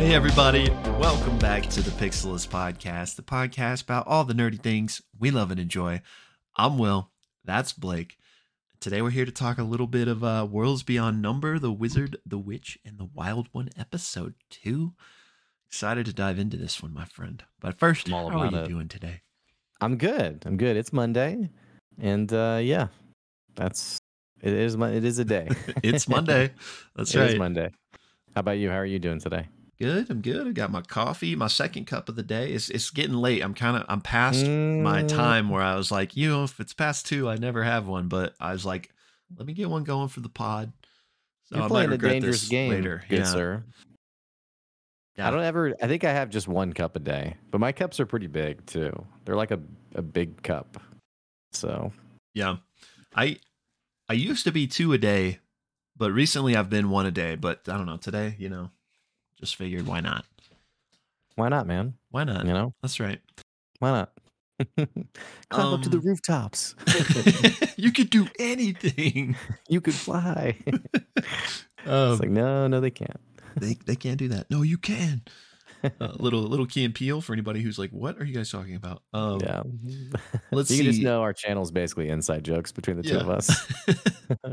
Hey, everybody, welcome back to the Pixelist Podcast, the podcast about all the nerdy things we love and enjoy. I'm Will, that's Blake. Today, we're here to talk a little bit of uh, Worlds Beyond Number, The Wizard, the Witch, and the Wild One, episode two. Excited to dive into this one, my friend. But first, how are you it. doing today? I'm good. I'm good. It's Monday, and uh, yeah, that's it is. It is a day. It's Monday. That's It is right. Monday. How about you? How are you doing today? Good. I'm good. I got my coffee, my second cup of the day. It's it's getting late. I'm kind of I'm past my Mm, time where I was like, you know, if it's past two, I never have one. But I was like, let me get one going for the pod. So You're I playing a dangerous game, later. good yeah. sir. Yeah. I don't ever. I think I have just one cup a day, but my cups are pretty big too. They're like a a big cup. So Yeah. I I used to be two a day, but recently I've been one a day. But I don't know. Today, you know, just figured why not? why not, man? Why not? You know, That's right. why not? Climb up to the Um, rooftops. you could do anything. you could fly. Um, it's like no, no, they can't. They they can't do that. No, you can. Uh, little little Key and Peele for anybody who's like, what are you guys talking about? Um, yeah. let's see. you can just know our channel is basically inside jokes between the two of us.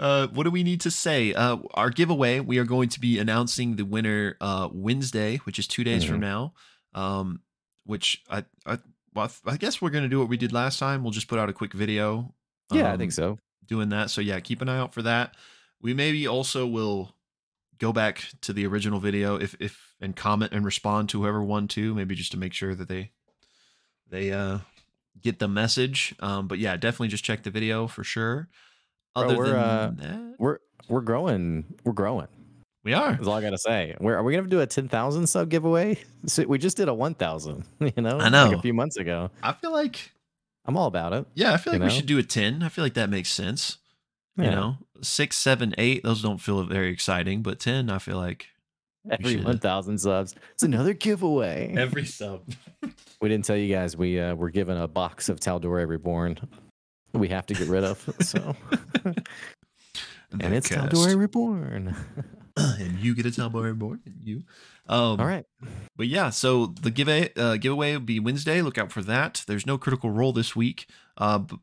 uh, what do we need to say? Uh, our giveaway. We are going to be announcing the winner uh, Wednesday, which is two days from Mhm. now. Um, which I I well, I guess we're gonna do what we did last time. We'll just put out a quick video. yeah, I um, think so. doing that. So yeah, keep an eye out for that. We maybe also will go back to the original video if if and comment and respond to whoever won too, maybe just to make sure that they they uh get the message. Um but yeah, definitely just check the video for sure. Bro, Other we're, than uh, that, We're we're growing. We're growing. we are. That's all I gotta say. We're, are we gonna do a ten thousand sub giveaway? So we just did a one thousand. You know, I know. like a few months ago. I feel like I'm all about it. yeah, I feel like we should do a 10. I feel like that makes sense. You know, six, seven, eight, those don't feel very exciting, but 10, I feel like every one thousand subs, it's another giveaway. every sub. we didn't tell you guys we uh, were given a box of Tal'Dorei Reborn. We have to get rid of. So and it's Cast. Tal'Dorei Reborn. and you get a Tellboy Reborn. And you. Um, all right. But yeah, so the giveaway uh, giveaway will be Wednesday. Look out for that. There's no critical role this week, uh, b-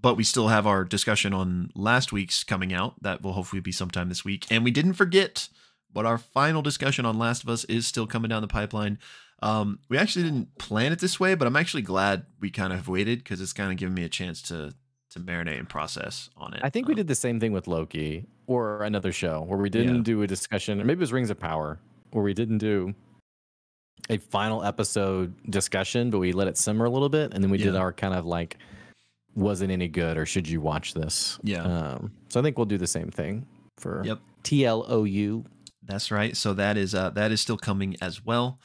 but we still have our discussion on last week's coming out. That will hopefully be sometime this week. And we didn't forget, but our final discussion on Last of Us is still coming down the pipeline. Um, we actually didn't plan it this way, but I'm actually glad we kind of waited because it's kind of given me a chance to to marinate and process on it. I think we Um, did the same thing with Loki or another show where we didn't Yeah. do a discussion, or maybe it was Rings of Power, where we didn't do a final episode discussion, but we let it simmer a little bit, and then we did our kind of like, wasn't any good, or should you watch this? Yeah. Um, so I think we'll do the same thing for Yep. TLOU. That's right. So that is uh that is still coming as well.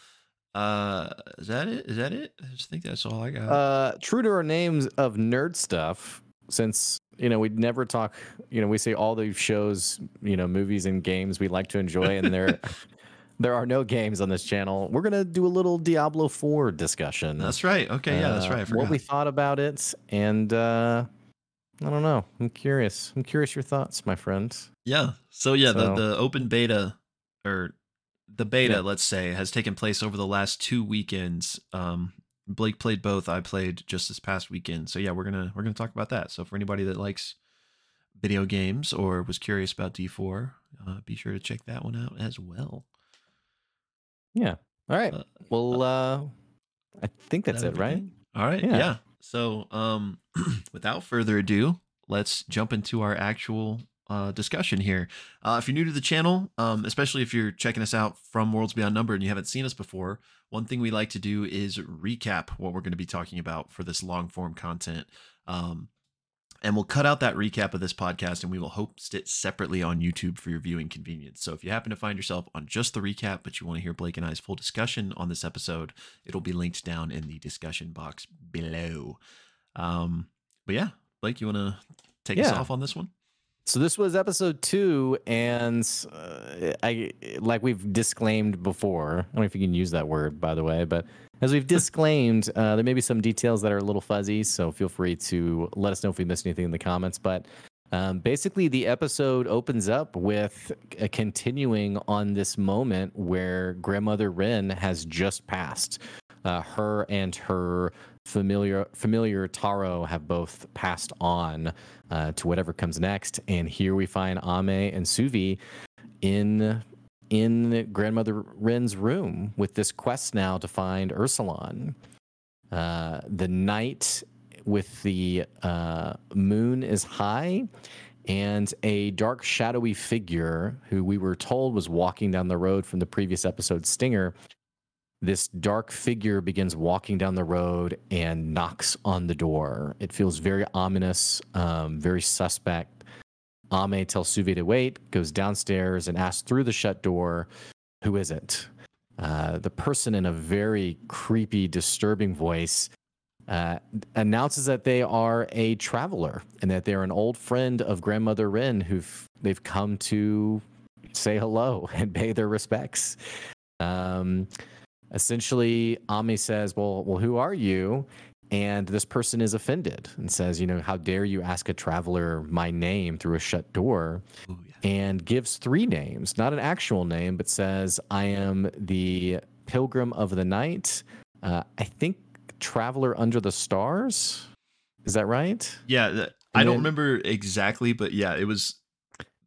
Uh is that it? Is that it? I just think that's all I got. Uh, true to our names of nerd stuff, since you know we never talk. You know, we say all the shows, you know, movies and games we like to enjoy, and there, there are no games on this channel. We're gonna do a little Diablo Four discussion. that's right. Okay, yeah, that's Uh, right. I. What we thought about it, and uh, I don't know. I'm curious. I'm curious your thoughts, my friend. yeah. So yeah, So- the the open beta or the beta, Yeah. let's say, has taken place over the last two weekends. Um Blake played both. I played just this past weekend. So yeah, we're gonna we're gonna talk about that. So for anybody that likes video games or was curious about D4, uh, be sure to check that one out as well. Yeah. All right. Uh, Well, uh, I think that's that it, right? All right. Yeah. Yeah. So, um, without further ado, let's jump into our actual uh, discussion here. Uh, if you're new to the channel, um, especially if you're checking us out from Worlds Beyond Number and you haven't seen us before, one thing we like to do is recap what we're going to be talking about for this long form content. Um, and we'll cut out that recap of this podcast and we will host it separately on YouTube for your viewing convenience. So if you happen to find yourself on just the recap, but you want to hear Blake and I's full discussion on this episode, it'll be linked down in the discussion box below. Um, but yeah, Blake, you want to take us off on this one? So this was episode two, and uh, I like we've disclaimed before. I don't know if you can use that word, by the way, but as we've disclaimed, uh, there may be some details that are a little fuzzy. So feel free to let us know if we missed anything in the comments. But um, basically, the episode opens up with a continuing on this moment where grandmother Wren has just passed. Uh, her and her familiar familiar Taro have both passed on uh, to whatever comes next, and here we find Ame and Suvi in in grandmother Wren's room with this quest now to find Ursulon. Uh, the night with the uh, moon is high, and a dark, shadowy figure who we were told was walking down the road from the previous episode, Stinger. This dark figure begins walking down the road and knocks on the door. It feels very ominous, um, very suspect. Ame tells Suvi to wait, goes downstairs, and asks through the shut door, Who is it? Uh, the person in a very creepy, disturbing voice uh, announces that they are a traveler and that they're an old friend of grandmother Wren who've they've come to say hello and pay their respects. Um, essentially, Ame says, "Well, well, who are you?" And this person is offended and says, "You know, how dare you ask a traveler my name through a shut door?" Ooh, yeah. And gives three names, not an actual name, but says, "I am the Pilgrim of the Night." Uh, I think Traveler Under the Stars. Is that right? Yeah, I And don't remember exactly, but yeah, it was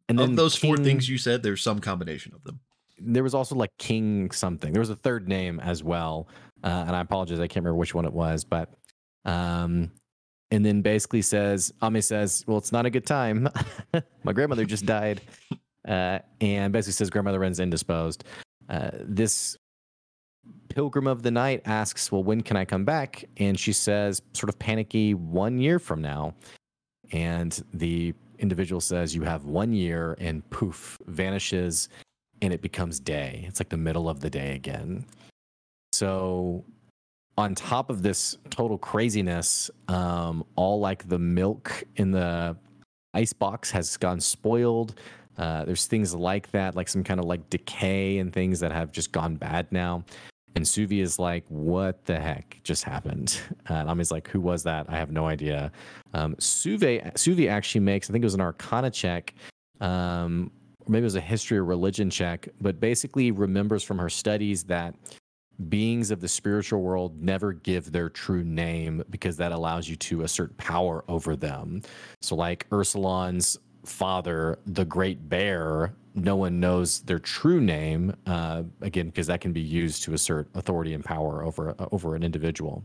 And of those four things you said. There's some combination of them. There was also like King something. There was a third name as well, uh, and I apologize, I can't remember which one it was, but um, and then basically says Ame says, "Well, it's not a good time. My grandmother just died," uh, and basically says grandmother Wren's indisposed. Uh, this pilgrim of the night asks, "Well, when can I come back?" And she says, sort of panicky, "One year from now." And the individual says, "You have one year," and poof, vanishes and it becomes day. It's like the middle of the day again. So, on top of this total craziness, um, all like the milk in the ice box has gone spoiled. Uh, there's things like that, like some kind of like decay and things that have just gone bad now. And Suvi is like, "What the heck just happened?" And Ame's like, "Who was that? I have no idea." Um, Suvi, Suvi actually makes, I think it was an Arcana check, um, maybe it was a history or religion check, but basically remembers from her studies that beings of the spiritual world never give their true name because that allows you to assert power over them. So, like Ursulon's father, the Great Bear, no one knows their true name uh, again because that can be used to assert authority and power over over an individual.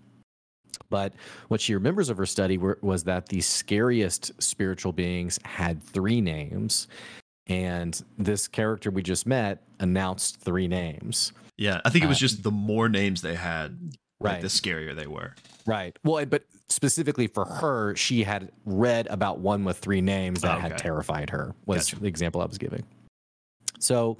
But what she remembers of her study were, was that the scariest spiritual beings had three names, and this character we just met announced three names. Yeah, I think it was Uh, just the more names they had, like, Right. the scarier they were. Right. Well, but specifically for her, she had read about one with three names that had Okay. terrified her. Was Gotcha. the example I was giving. So,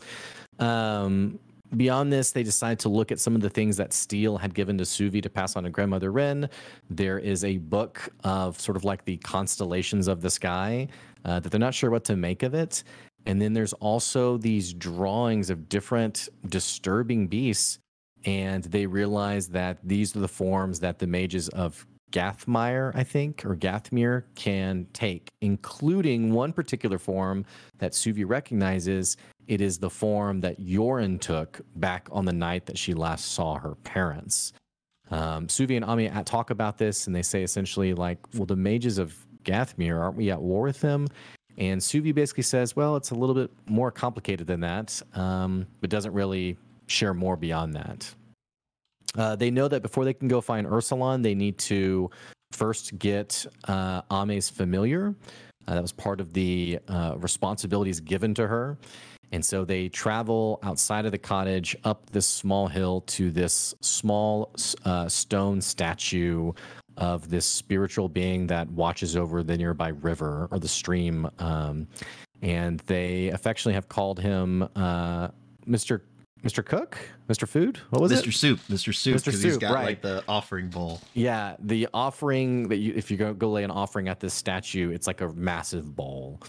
um, beyond this, they decide to look at some of the things that Steele had given to Suvi to pass on to grandmother Wren. There is a book of sort of like the constellations of the sky uh, that they're not sure what to make of it. And then there's also these drawings of different disturbing beasts and they realize that these are the forms that the mages of Gathmire, I think, or Gathmir can take, including one particular form that Suvi recognizes. It is the form that Yorin took back on the night that she last saw her parents. Um, Suvi and Ame talk about this, and they say essentially, like, well, the mages of Gathmir, aren't we at war with them? And Suvi basically says, well, it's a little bit more complicated than that, um, but doesn't really share more beyond that. Uh, they know that before they can go find Ursulon, they need to first get uh, Ame's familiar. Uh, that was part of the uh, responsibilities given to her. And so they travel outside of the cottage up this small hill to this small uh, stone statue of this spiritual being that watches over the nearby river or the stream. Um, and they affectionately have called him uh, Mr. Mr. Cook, Mr. Food. What was it? Mr. it? Soup, Mr. Soup, Mr. because he's Soup, got right. like the offering bowl. Yeah, the offering that you, if you go go lay an offering at this statue, it's like a massive bowl,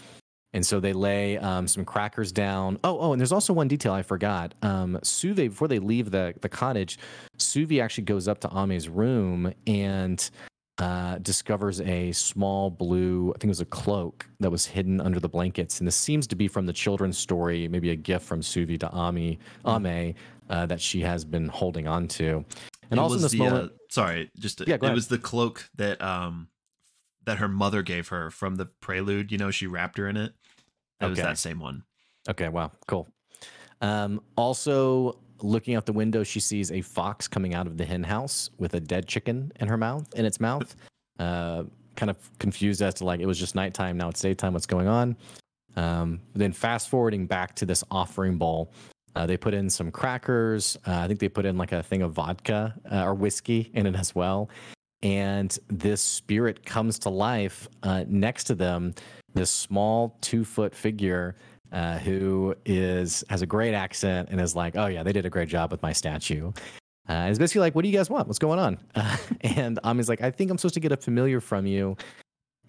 And so they lay um, some crackers down. Oh, oh, and there's also one detail I forgot. Um, Suvi, before they leave the, the cottage, Suvi actually goes up to Ame's room and uh, discovers a small blue, I think it was a cloak that was hidden under the blankets. And this seems to be from the children's story, maybe a gift from Suvi to Ami. Ame uh, that she has been holding on to. And It also in this the, moment, uh, sorry, just to, Yeah, it ahead. was the cloak that um that her mother gave her from the prelude. You know, she wrapped her in it. It was Okay. that same one. Okay, wow, cool. Um, also, looking out the window, she sees a fox coming out of the hen house with a dead chicken in her mouth, in its mouth. Uh, kind of confused as to like it was just nighttime, now it's daytime. What's going on? Um, then fast forwarding back to this offering bowl, uh, they put in some crackers. Uh, I think they put in like a thing of vodka uh, or whiskey in it as well. And this spirit comes to life uh, next to them. This small two foot figure uh, who is has a great accent and is like, "Oh yeah, they did a great job with my statue." Uh, and basically like, "What do you guys want? What's going on?" Uh, and Ame's like, "I think I'm supposed to get a familiar from you."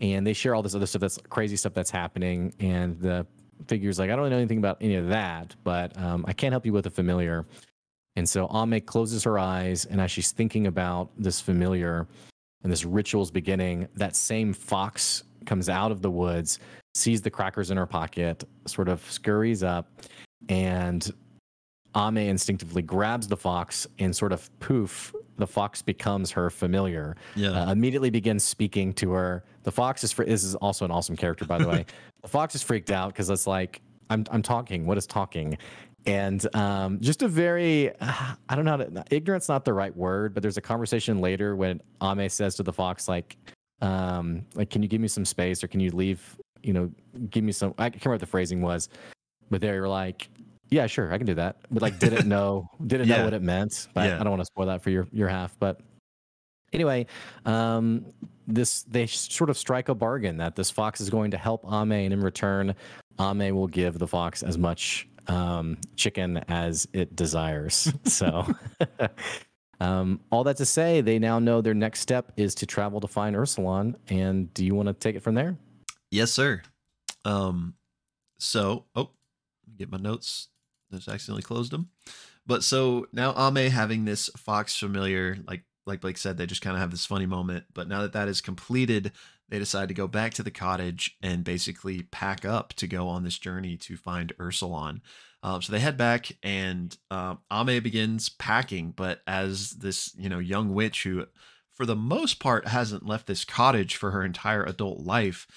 And they share all this other stuff that's crazy stuff that's happening. And the figure's like, "I don't really know anything about any of that, but um, I can't help you with a familiar." And so Ame closes her eyes, and as she's thinking about this familiar and this ritual's beginning, that same fox comes out of the woods, sees the crackers in her pocket, sort of scurries up, and Ame instinctively grabs the fox and sort of poof, the fox becomes her familiar. Yeah. Uh, immediately begins speaking to her. The fox is fr- this is also an awesome character, by the way. the fox is freaked out because it's like I'm I'm talking. What is talking? And um, just a very I don't know how to ignorance not the right word, but there's a conversation later when Ame says to the fox like um like can you give me some space or can you leave you know give me some I can't remember what the phrasing was, but they were like yeah sure I can do that, but like didn't know didn't know what it meant. But Yeah. I don't want to spoil that for your your half, but anyway um this they sort of strike a bargain that this fox is going to help ame and in return ame will give the fox as much um chicken as it desires so um all that to say they now know their next step is to travel to find ursulon and do you want to take it from there Yes, sir. Um, so, oh, get my notes. I Just accidentally closed them. But so now Ame having this fox familiar, like like Blake said, they just kind of have this funny moment. But now that that is completed, they decide to go back to the cottage and basically pack up to go on this journey to find Ursulon. Um, so they head back, and um, Ame begins packing. But as this, you know, young witch who, for the most part, hasn't left this cottage for her entire adult life,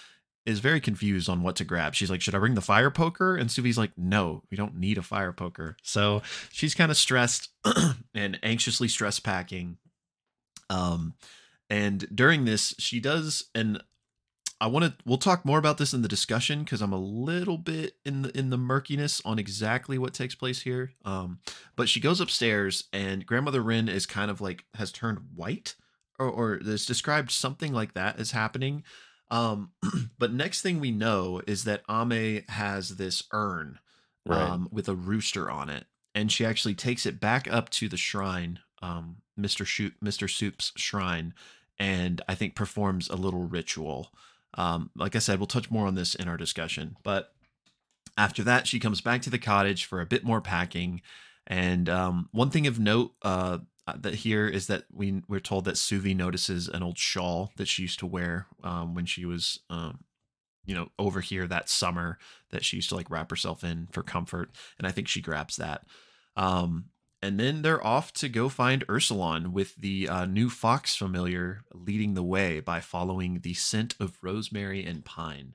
is very confused on what to grab. She's like, "Should I bring the fire poker?" And Suvi's like, "No, we don't need a fire poker." So she's kind of stressed and anxiously stress packing. Um, and during this, she does, and I want to. We'll talk more about this in the discussion because I'm a little bit in the in the murkiness on exactly what takes place here. Um, but she goes upstairs, and Grandmother Wren is kind of like has turned white, or or there's described something like that is happening. Um, but next thing we know is that Ame has this urn um, with a rooster on it, and she actually takes it back up to the shrine, um, Mister Shoot, Mister Soup's shrine, and I think performs a little ritual. Um, like I said, we'll touch more on this in our discussion, but after that, she comes back to the cottage for a bit more packing. And um, one thing of note uh, that here is that we we're told that Suvi notices an old shawl that she used to wear um, when she was, um, you know, over here that summer that she used to like wrap herself in for comfort. And I think she grabs that. Um, and then they're off to go find Ursulon with the uh, new fox familiar leading the way by following the scent of rosemary and pine.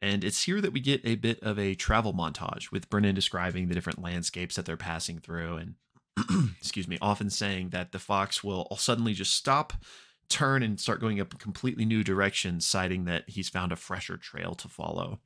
And it's here that we get a bit of a travel montage with Brennan describing the different landscapes that they're passing through and excuse me, often saying that the fox will suddenly just stop, turn, and start going up a completely new direction, citing that he's found a fresher trail to follow.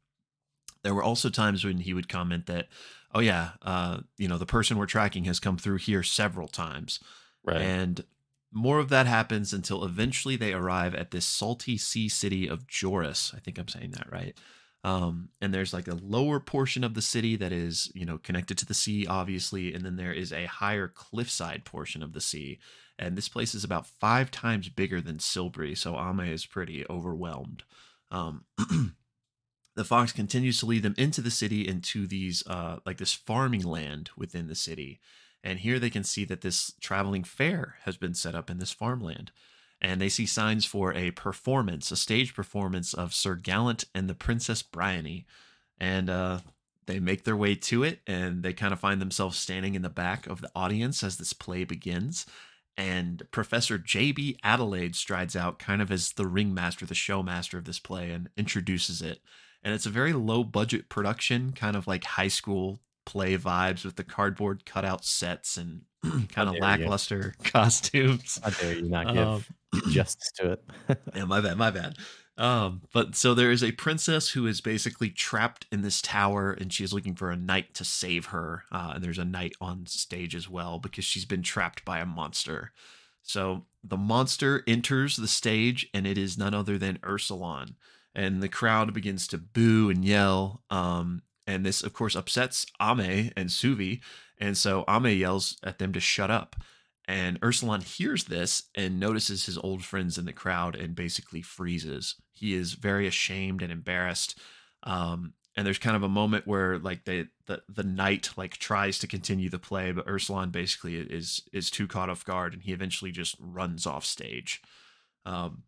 There were also times when he would comment that, oh, yeah, uh, you know, the person we're tracking has come through here several times. right And more of that happens until eventually they arrive at this salty sea city of Joris. I think I'm saying that right. Um, and there's like a lower portion of the city that is, you know, connected to the sea, obviously, and then there is a higher cliffside portion of the sea. And this place is about five times bigger than Silbury, so Ame is pretty overwhelmed. Um, the fox continues to lead them into the city into these uh like this farming land within the city and here they can see that this traveling fair has been set up in this farmland and they see signs for a performance a stage performance of sir gallant and the princess bryony and uh they make their way to it and they kind of find themselves standing in the back of the audience as this play begins and Professor J.B. Adelaide strides out kind of as the ringmaster, the showmaster of this play, and introduces it. And it's a very low budget production, kind of like high school play vibes with the cardboard cutout sets and kind of lackluster you. costumes. How dare you not give um, justice to it? yeah, my bad, my bad. Um, but so there is a princess who is basically trapped in this tower and she is looking for a knight to save her. Uh, and there's a knight on stage as well because she's been trapped by a monster. So the monster enters the stage and it is none other than Ursulon. And the crowd begins to boo and yell. Um, and this, of course, upsets Ame and Suvi. And so Ame yells at them to shut up. And Ursulon hears this and notices his old friends in the crowd and basically freezes. He is very ashamed and embarrassed. Um, and there's kind of a moment where like they, the the knight like tries to continue the play, but Ursulon basically is is too caught off guard, and he eventually just runs off stage. Um,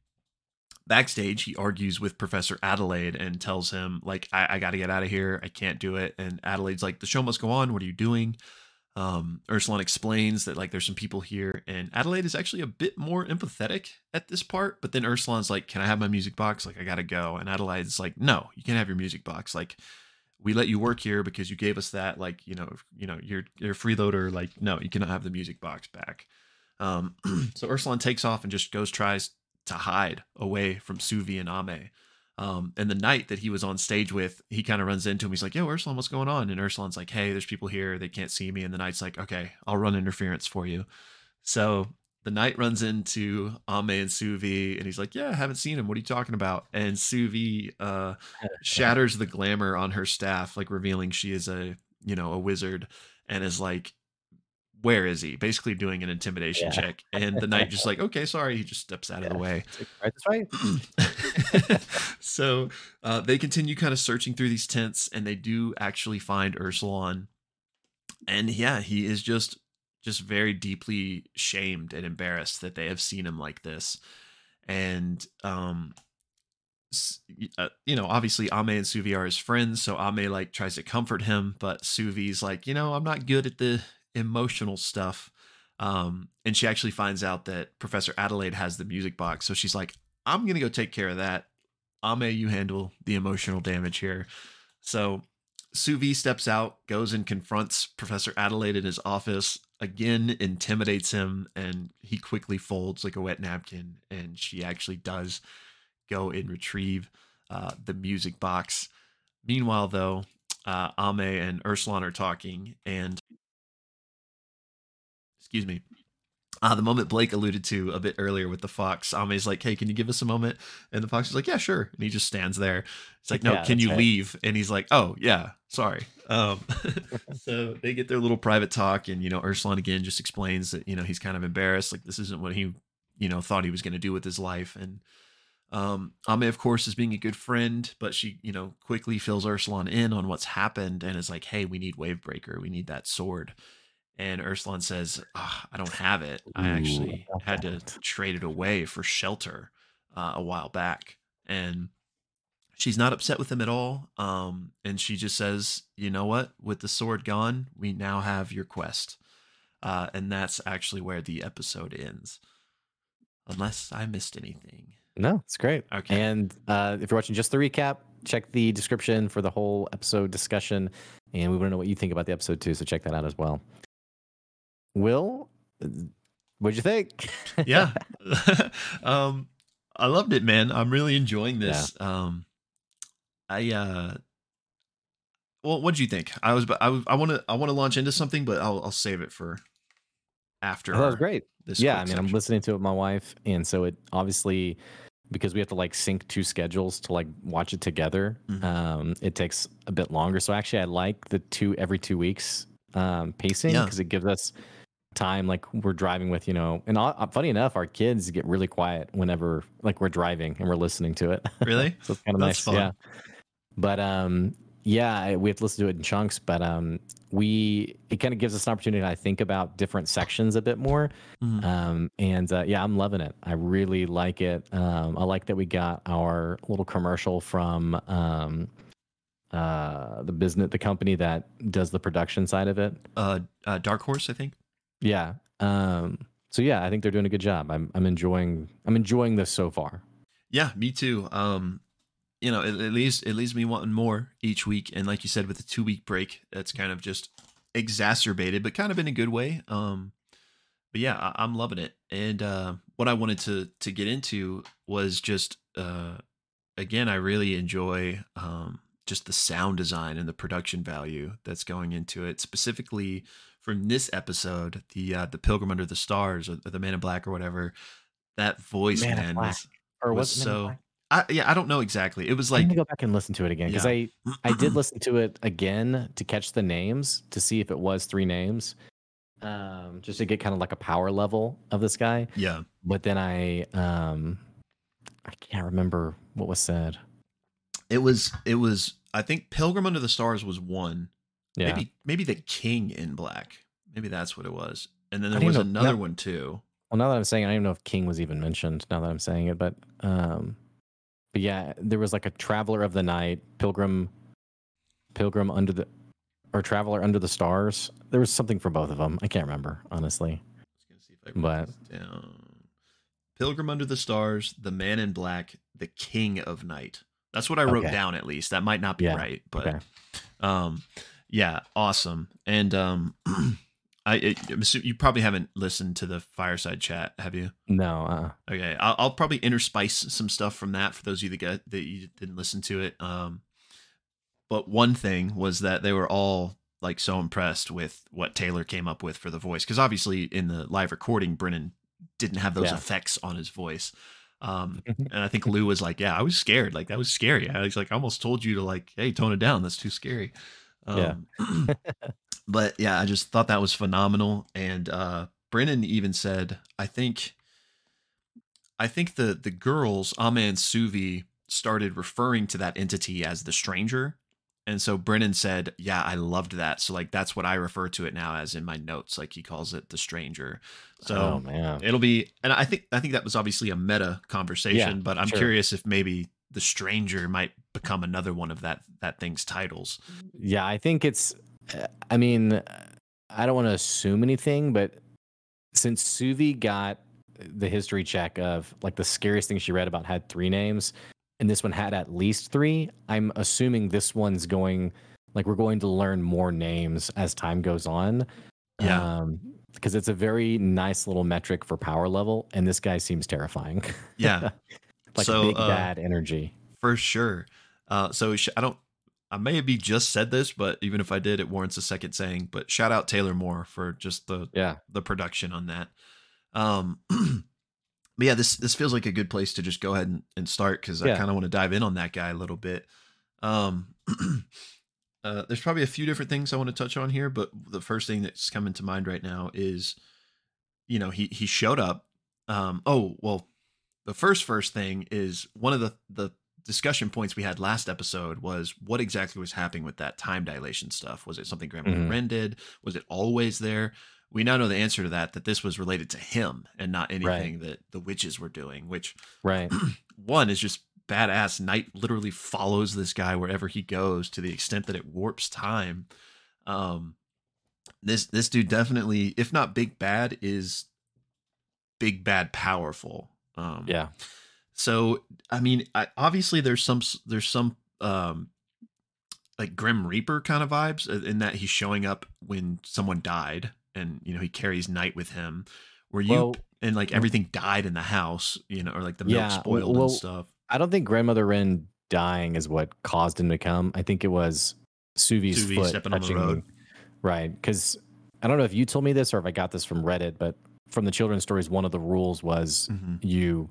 backstage, he argues with Professor Adelaide and tells him like, "I, I got to get out of here. I can't do it." And Adelaide's like, "The show must go on. What are you doing?" um, Ursulon explains that like there's some people here, and Adelaide is actually a bit more empathetic at this part. But then Ursulon's like, "Can I have my music box? Like I gotta go." And Adelaide's like, "No, you can't have your music box. Like we let you work here because you gave us that. Like you know, you know, you're you're a freeloader. Like no, you cannot have the music box back." Um, so Ursulon takes off and just goes tries to hide away from Suvi and Ame. Um, and the knight that he was on stage with, he kind of runs into him. He's like, "Yo, Ursulon, what's going on?" And Ursulon's like, "Hey, there's people here. They can't see me." And the knight's like, "Okay, I'll run interference for you." So the knight runs into Ame and Suvi, and he's like, "Yeah, I haven't seen him. What are you talking about?" And Suvi uh, shatters the glamour on her staff, like revealing she is a you know a wizard, and is like, where is he? Basically doing an intimidation yeah. check. And the knight just like, okay, sorry. He just steps out yeah. of the way. That's right. so uh, they continue kind of searching through these tents and they do actually find Ursulon. And yeah, he is just just very deeply shamed and embarrassed that they have seen him like this. And um uh, you know, obviously Ame and Suvi are his friends, so Ame like tries to comfort him, but Suvi's like, you know, I'm not good at the emotional stuff. Um, and she actually finds out that Professor Adelaide has the music box. So she's like, I'm going to go take care of that. Ame, you handle the emotional damage here. So Suvi steps out, goes and confronts Professor Adelaide in his office, again intimidates him, and he quickly folds like a wet napkin. And she actually does go and retrieve uh, the music box. Meanwhile, though, uh, Ame and Ursulon are talking, and excuse me. Uh, the moment Blake alluded to a bit earlier with the fox, Ame's like, "Hey, can you give us a moment?" And the fox is like, "Yeah, sure." And he just stands there. It's like, "No, yeah, can you right. leave?" And he's like, "Oh, yeah, sorry." Um, so they get their little private talk, and you know, Ursulon again just explains that you know he's kind of embarrassed, like this isn't what he you know thought he was going to do with his life, and um, Ame, of course, is being a good friend, but she, you know, quickly fills Ursulon in on what's happened and is like, "Hey, we need Wavebreaker. We need that sword." And Ursulon says, oh, I don't have it. I actually Ooh. had to trade it away for shelter uh, a while back. And she's not upset with him at all. Um, and she just says, You know what? With the sword gone, we now have your quest. Uh, and that's actually where the episode ends. Unless I missed anything. No, it's great. Okay. And uh, if you're watching just the recap, check the description for the whole episode discussion. And we want to know what you think about the episode too. So check that out as well. Will, what'd you think? yeah. um, I loved it, man. I'm really enjoying this. Yeah. Um, I, uh, well, what do you think? I was, I, I want to, I want to launch into something, but I'll, I'll save it for after. Oh, that was great. yeah. I mean, section. I'm listening to it with my wife. And so it obviously, because we have to like sync two schedules to like watch it together, mm-hmm. um, it takes a bit longer. So actually, I like the two every two weeks um, pacing because yeah. it gives us time like we're driving with you know and uh, funny enough our kids get really quiet whenever like we're driving and we're listening to it really so it's kind of nice fun. yeah but um, yeah, we have to listen to it in chunks. But um, we it kind of gives us an opportunity to I think about different sections a bit more. Mhm. Um, and uh, yeah, I'm loving it. I really like it. Um, I like that we got our little commercial from um, uh, the business, the company that does the production side of it. Uh, uh, Dark Horse, I think. Yeah. Um, so yeah, I think they're doing a good job. I'm I'm enjoying I'm enjoying this so far. Yeah, me too. Um, you know, it, it leaves it leaves me wanting more each week, and like you said, with the two week break, that's kind of just exacerbated, but kind of in a good way. Um, but yeah, I, I'm loving it. And uh, what I wanted to to get into was just uh, again, I really enjoy um, just the sound design and the production value that's going into it, specifically from this episode, the uh, the Pilgrim Under the Stars or, the Man in Black or whatever. That voice, Man man, was Or was so. I, yeah, I don't know exactly. It was like gonna go back and listen to it again because Yeah. I I did listen to it again to catch the names to see if it was three names, um, just to get kind of like a power level of this guy. yeah, But then I um, I can't remember what was said. it was it was. I think Pilgrim Under the Stars was one. Yeah, Maybe maybe the King in Black. Maybe that's what it was. And then there was know- another no. one too. Well, now that I'm saying, it, I don't even know if King was even mentioned. Now that I'm saying it, but um, but yeah, there was like a Traveler of the Night, Pilgrim, Pilgrim under the, or Traveler under the Stars. There was something for both of them. I can't remember honestly. Just gonna see if I But- down. Pilgrim Under the Stars, The Man in Black, The King of Night. That's what I wrote Okay. down at least. That might not be Yeah, right, but okay. um yeah, awesome. And um I I'm you probably haven't listened to the fireside chat, have you? No, uh, Okay, I'll, I'll probably interspice some stuff from that for those of you that got, that you didn't listen to it. Um, but one thing was that they were all like so impressed with what Taylor came up with for the voice, because obviously in the live recording, Brennan didn't have those Yeah. effects on his voice. Um, and I think Lou was like, "Yeah, I was scared. Like that was scary. I was like, I almost told you to like, hey, tone it down. That's too scary." Um, but yeah, I just thought that was phenomenal. And uh, Brennan even said, "I think, I think the the girls, Ama and Suvi, started referring to that entity as the stranger." And so Brennan said, "Yeah, I loved that. So like that's what I refer to it now as in my notes. Like he calls it the stranger. So oh man, it'll be and i think i think that was obviously a meta conversation Yeah, but i'm sure. curious if maybe the stranger might become another one of that that thing's titles yeah, I think it's. uh, I mean, I don't want to assume anything, but since Suvi got the history check of like the scariest thing she read about had three names, and this one had at least three, I'm assuming this one's going like we're going to learn more names as time goes on. Yeah. Um, because it's a very nice little metric for power level, and this guy seems terrifying. yeah like So, big uh, bad energy. for sure uh so sh- i don't i may have just said this but even if i did it warrants a second saying but shout out taylor moore for just the Yeah. the production on that um but yeah this this feels like a good place to just go ahead and, and start because i kind of want to dive in on that guy a little bit um uh there's probably a few different things i want to touch on here but the first thing that's coming to mind right now is you know he he showed up um oh well the first first thing is one of the the discussion points we had last episode was what exactly was happening with that time dilation stuff. Was it something grandmother Mhm. Wren did? Was it always there? We now know the answer to that that this was related to him and not anything that the witches were doing which Right. one is just badass. Night literally follows this guy wherever he goes to the extent that it warps time. Um this this dude definitely if not big bad is big bad powerful um Yeah. so i mean I, obviously there's some there's some um like grim reaper kind of vibes uh, in that he's showing up when someone died and you know he carries night with him where you Well- and like everything died in the house you know or like the milk Yeah, spoiled well- and stuff I don't think grandmother Wren dying is what caused him to come. I think it was Suvi's foot stepping on the touching. road. Right. Because I don't know if you told me this or if I got this from Reddit, but from the children's stories, one of the rules was Mhm. you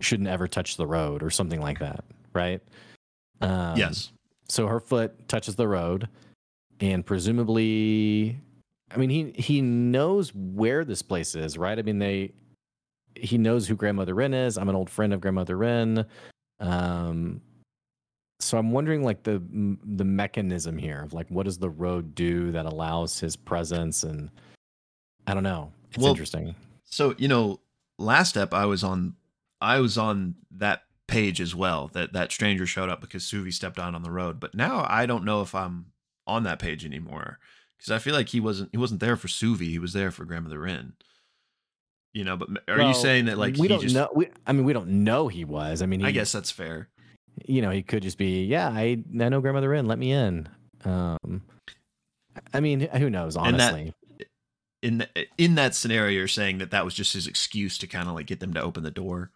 shouldn't ever touch the road or something like that. Right. Um, yes So her foot touches the road, and presumably, I mean, he he knows where this place is, right? I mean, they he knows who Grandmother Wren is. I'm an old friend of Grandmother Wren. Um, so I'm wondering like the the mechanism here of like what does the road do that allows his presence and I don't know. It's Well, interesting. So you know, last step I was on, I was on that page as well. That that stranger showed up because Suvi stepped out on the road. But now I don't know if I'm on that page anymore because I feel like he wasn't he wasn't there for Suvi. He was there for Grandmother Wren. You know, but are you saying that like we he don't just? know? We, I mean, we don't know he was. I mean, he, I guess that's fair. you know he could just be. Yeah, I I know grandmother in. Let me in. Um, I mean, who knows? Honestly, In th- in that scenario, you're saying that that was just his excuse to kind of like get them to open the door.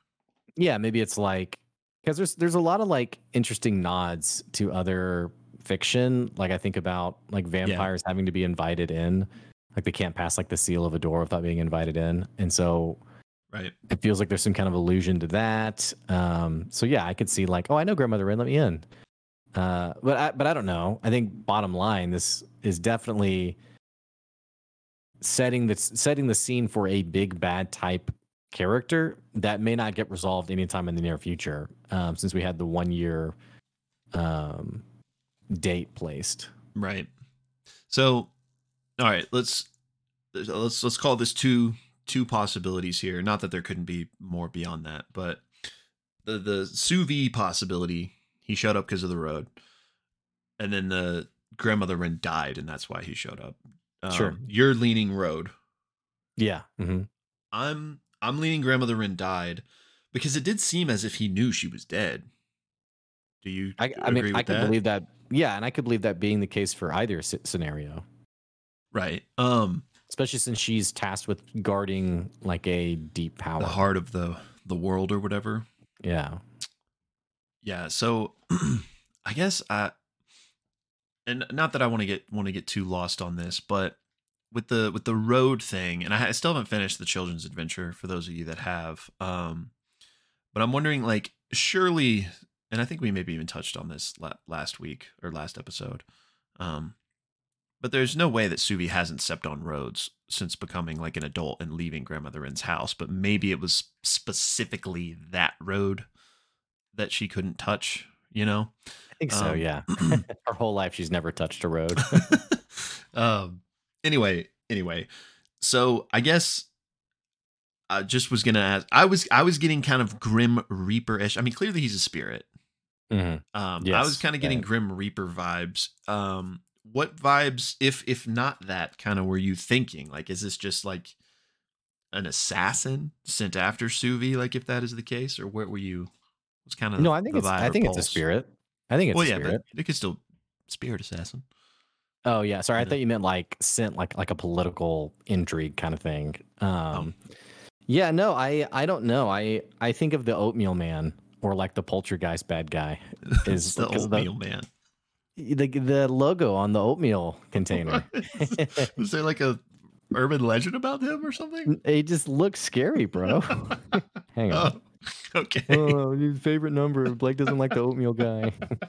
yeah, maybe it's like because there's there's a lot of like interesting nods to other fiction. Like I think about like vampires having to be invited in. Like they can't pass like the seal of a door without being invited in, and so Right. it feels like there's some kind of allusion to that. Um, so yeah, I could see like, oh, I know grandmother in, let me in. Uh, but I, but I don't know. I think bottom line, this is definitely setting the setting the scene for a big bad type character that may not get resolved anytime in the near future. Um, since we had the one year um, date placed. Right. So, all right, let's let's let's call this two two possibilities here. Not that there couldn't be more beyond that, but the the Suvi possibility. He showed up because of the road, and then the grandmother Wren died, and that's why he showed up. Um, Sure. You're leaning road. Yeah. hmm I'm I'm leaning grandmother Wren died because it did seem as if he knew she was dead. Do you I, I mean, with I could that? believe that. Yeah, and I could believe that being the case for either s- scenario. right. Um. especially since she's tasked with guarding like a deep power. the heart of the the world or whatever. Yeah. Yeah, so I guess I and not that I want to get want to get too lost on this, but with the with the road thing, and I, I still haven't finished the children's adventure for those of you that have. Um, but I'm wondering, like, surely, and I think we maybe even touched on this la- last week or last episode. Um, but there's no way that Suvi hasn't stepped on roads since becoming like an adult and leaving grandmother Wren's house. But maybe it was specifically that road that she couldn't touch. You know. I think so, Um, yeah. Her whole life she's never touched a road. um. Anyway, anyway, so I guess I just was gonna ask. I was I was getting kind of grim reaper ish. I mean, clearly he's a spirit. Mhm. Um, I was kind of getting right. grim reaper vibes. Um, what vibes, if if not that, kind of were you thinking? Like, is this just like an assassin sent after Suvi? Like, if that is the case, or what were you? Was kind of No, I think it's I think it's a spirit. I think it's well, a yeah, spirit. but it could still spirit assassin. Oh yeah, sorry. I Yeah. thought you meant like sent like like a political intrigue kind of thing. Oh. Um Yeah, no, I I don't know. I I think of the oatmeal man or like the poltergeist bad guy. Is the of the- oatmeal man. The the logo on the oatmeal container. Was there like a urban legend about him or something? it just looks scary, bro. Hang on. Okay. Oh, your favorite number. Blake doesn't like the oatmeal guy.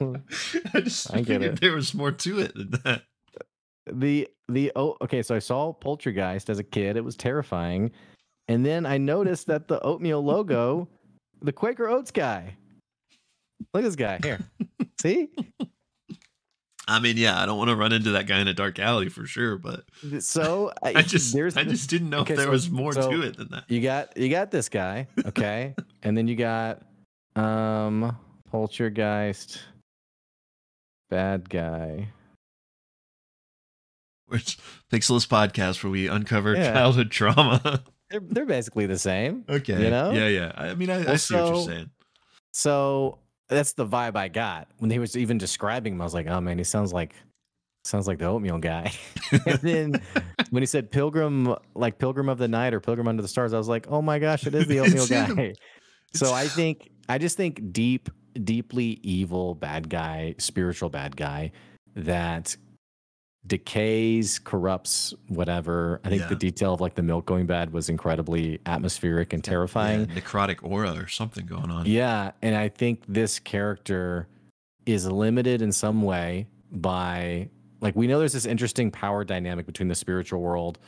I just I get figured it. there was more to it than that. the the oh okay, so I saw Poltergeist as a kid. It was terrifying. And then I noticed that the oatmeal logo, the Quaker Oats guy. Look at this guy here. See? I mean, yeah, I don't want to run into that guy in a dark alley for sure, but So I just there's I just didn't know okay, if there so- was more so- to it than that. you got you got this guy, okay? and then you got um Poltergeist bad guy. Which Pixelist podcast where we uncover Yeah. childhood trauma. They're they're basically the same. okay. You know? Yeah, yeah. I mean, I, I Well, see what you're saying. So that's the vibe I got when he was even describing him. I was like, oh man, he sounds like sounds like the oatmeal guy. and then when he said pilgrim, like pilgrim of the night or pilgrim under the stars, I was like, oh my gosh, it is the oatmeal guy. So I think I just think deep, deeply evil bad guy, spiritual bad guy that decays, corrupts, whatever. I think the detail of like the milk going bad was incredibly atmospheric and terrifying. Yeah, necrotic aura or something going on. Yeah, and I think this character is limited in some way by like we know there's this interesting power dynamic between the spiritual world.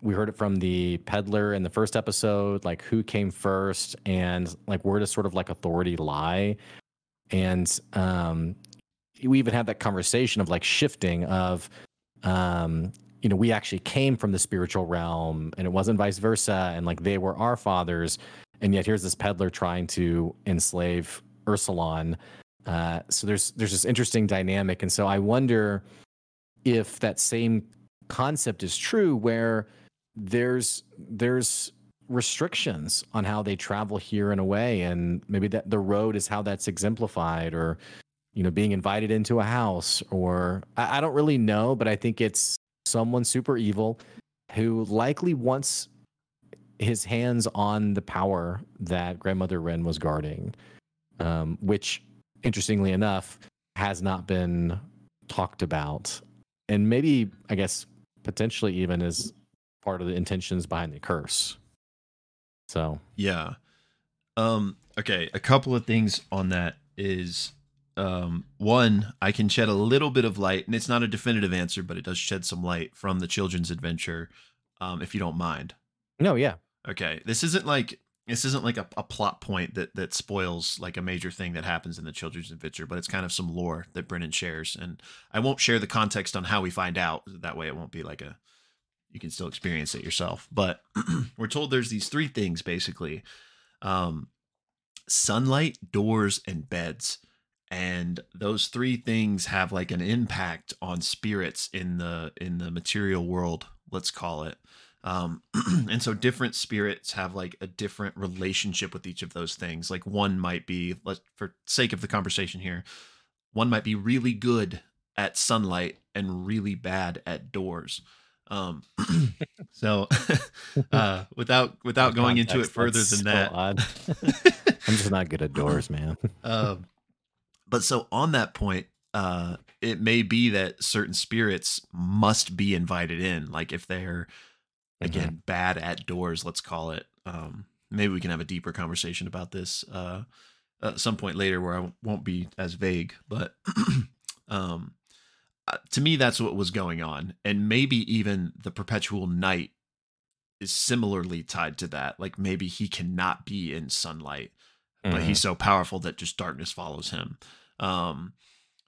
We heard it from the peddler in the first episode, like who came first and like where does sort of like authority lie. And um we even had that conversation of like shifting of um you know we actually came from the spiritual realm and it wasn't vice versa and like they were our fathers and yet here's this peddler trying to enslave Ursulon. Uh, so there's there's this interesting dynamic, and so I wonder if that same concept is true, where there's there's restrictions on how they travel here and away, and maybe that the road is how that's exemplified, or you know, being invited into a house, or I, I don't really know, but I think it's someone super evil who likely wants his hands on the power that grandmother Wren was guarding, um, which, interestingly enough, has not been talked about, and maybe I guess potentially even is part of the intentions behind the curse. So yeah, um, okay. A couple of things on that is um, one, I can shed a little bit of light, and it's not a definitive answer, but it does shed some light from the children's adventure, um, if you don't mind. No, yeah. Okay, this isn't like this isn't like a, a plot point that that spoils like a major thing that happens in the children's adventure, but it's kind of some lore that Brennan shares, and I won't share the context on how we find out. That way, it won't be like a you can still experience it yourself. But we're told there's these three things basically: um, sunlight, doors, and beds. And those three things have like an impact on spirits in the in the material world, let's call it. Um, and so different spirits have like a different relationship with each of those things. Like one might be, let for sake of the conversation here, one might be really good at sunlight and really bad at doors. Um, so uh, without without going context, into it further than so that, I'm just not good at doors, man. um, but so on that point, uh, it may be that certain spirits must be invited in. Like if they're again mm-hmm. bad at doors let's call it um maybe we can have a deeper conversation about this uh at some point later where i won't be as vague but um uh, to me that's what was going on and maybe even the perpetual night is similarly tied to that like maybe he cannot be in sunlight mm-hmm. but he's mm-hmm. so powerful that just darkness follows him um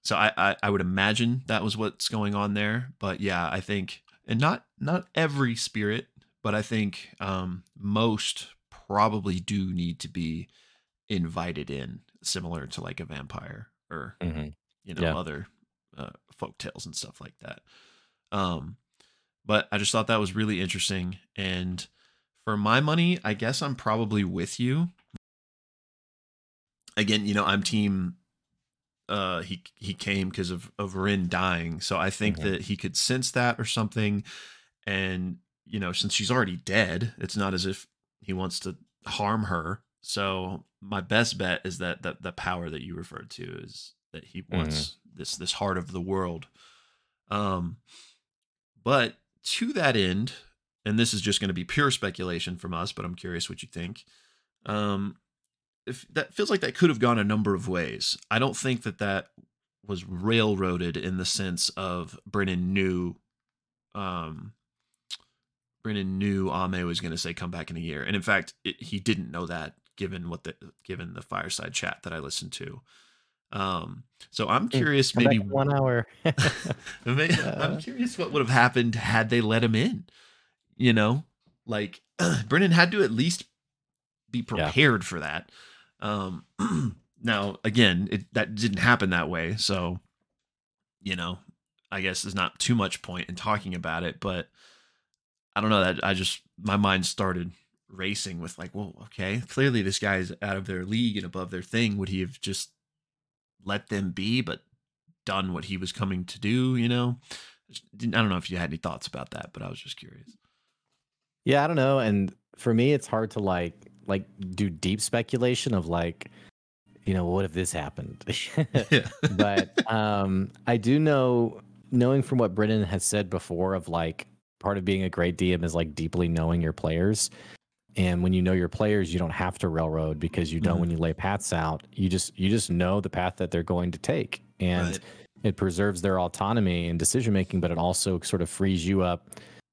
so I, I i would imagine that was what's going on there but yeah i think and not not every spirit, but I think um, most probably do need to be invited in, similar to like a vampire or mm-hmm. you know yeah. other uh, folk tales and stuff like that. Um, but I just thought that was really interesting, and for my money, I guess I'm probably with you. Again, you know, I'm team uh, he he came because of of Wren dying. So I think mm-hmm. that he could sense that or something. And you know, since she's already dead, it's not as if he wants to harm her. So my best bet is that that the power that you referred to is that he wants mm-hmm. this this heart of the world. Um, but to that end, and this is just going to be pure speculation from us, but I'm curious what you think. Um, if that feels like that could have gone a number of ways. I don't think that that was railroaded in the sense of Brennan knew um Brennan knew Ame was going to say come back in a year. And in fact, it, he didn't know that given what the given the fireside chat that I listened to. Um so I'm curious maybe 1 hour. maybe, I'm curious what would have happened had they let him in. You know, like Brennan had to at least be prepared yeah. for that. Um, now, again, it, that didn't happen that way. So, you know, I guess there's not too much point in talking about it, but I don't know that I just, my mind started racing with like, well, okay, clearly this guy's out of their league and above their thing. Would he have just let them be, but done what he was coming to do, you know? I don't know if you had any thoughts about that, but I was just curious. Yeah, I don't know. And for me, it's hard to like like do deep speculation of like you know what if this happened? But um i do know knowing from what brennan has said before of like part of being a great dm is like deeply knowing your players. And when you know your players you don't have to railroad because you know mm-hmm. when you lay paths out. You just you just know the path that they're going to take. And right. it preserves their autonomy and decision making but it also sort of frees you up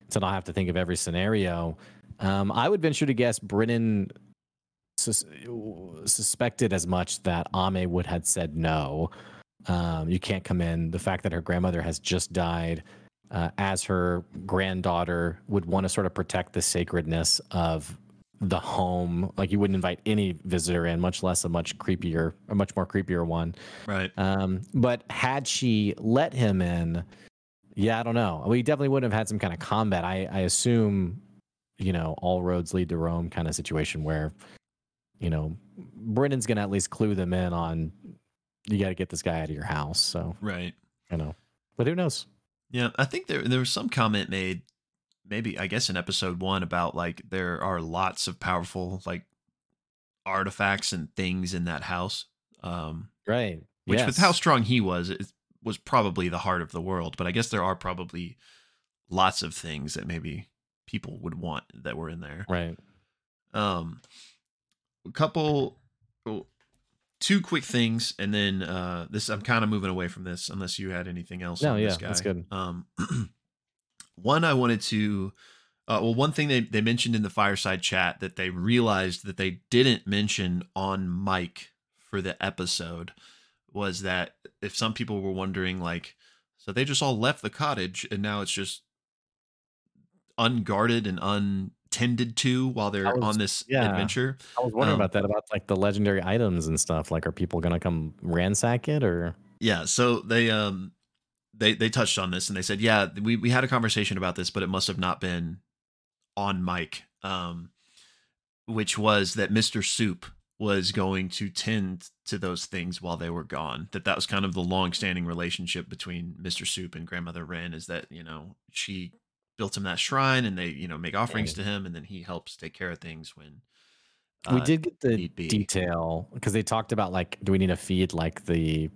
to not have to think of every scenario um, I would venture to guess Brennan sus- suspected as much that Ame would have said no. Um, you can't come in. The fact that her grandmother has just died, uh, as her granddaughter would want to sort of protect the sacredness of the home. Like you wouldn't invite any visitor in, much less a much creepier, a much more creepier one. Right. Um, but had she let him in, yeah, I don't know. We definitely wouldn't have had some kind of combat. I, I assume, you know, all roads lead to Rome kind of situation where, you know, Brennan's gonna at least clue them in on you got to get this guy out of your house. So Right. you know, but who knows? Yeah, I think there there was some comment made, maybe I guess in episode one about like there are lots of powerful like artifacts and things in that house. Um, Right. which with how strong he was, it was probably the heart of the world. But I guess there are probably lots of things that maybe people would want that were in there. Right. Um, a couple, two quick things, and then uh, this I'm kind of moving away from this, unless you had anything else. No, on this yeah, that's good. Um, one I wanted to, uh, well, one thing they they mentioned in the fireside chat that they realized that they didn't mention on mic for the episode was that if some people were wondering, like, so they just all left the cottage and now it's just unguarded and untended to while they're was- on this yeah. adventure. I was wondering Um, about that, about like the legendary items and stuff. Like, are people gonna come ransack it or? Yeah, so they um they they touched on this and they said, yeah, we we had a conversation about this, but it must have not been on mic. Um which was that Mr. Soup was going to tend to those things while they were gone. That that was kind of the long-standing relationship between Mr. Soup and Grandmother Wren is that, you know, she built him that shrine and they, you know, make offerings to him and then he helps take care of things when we uh, did get the detail because they talked about like, do we need to feed like the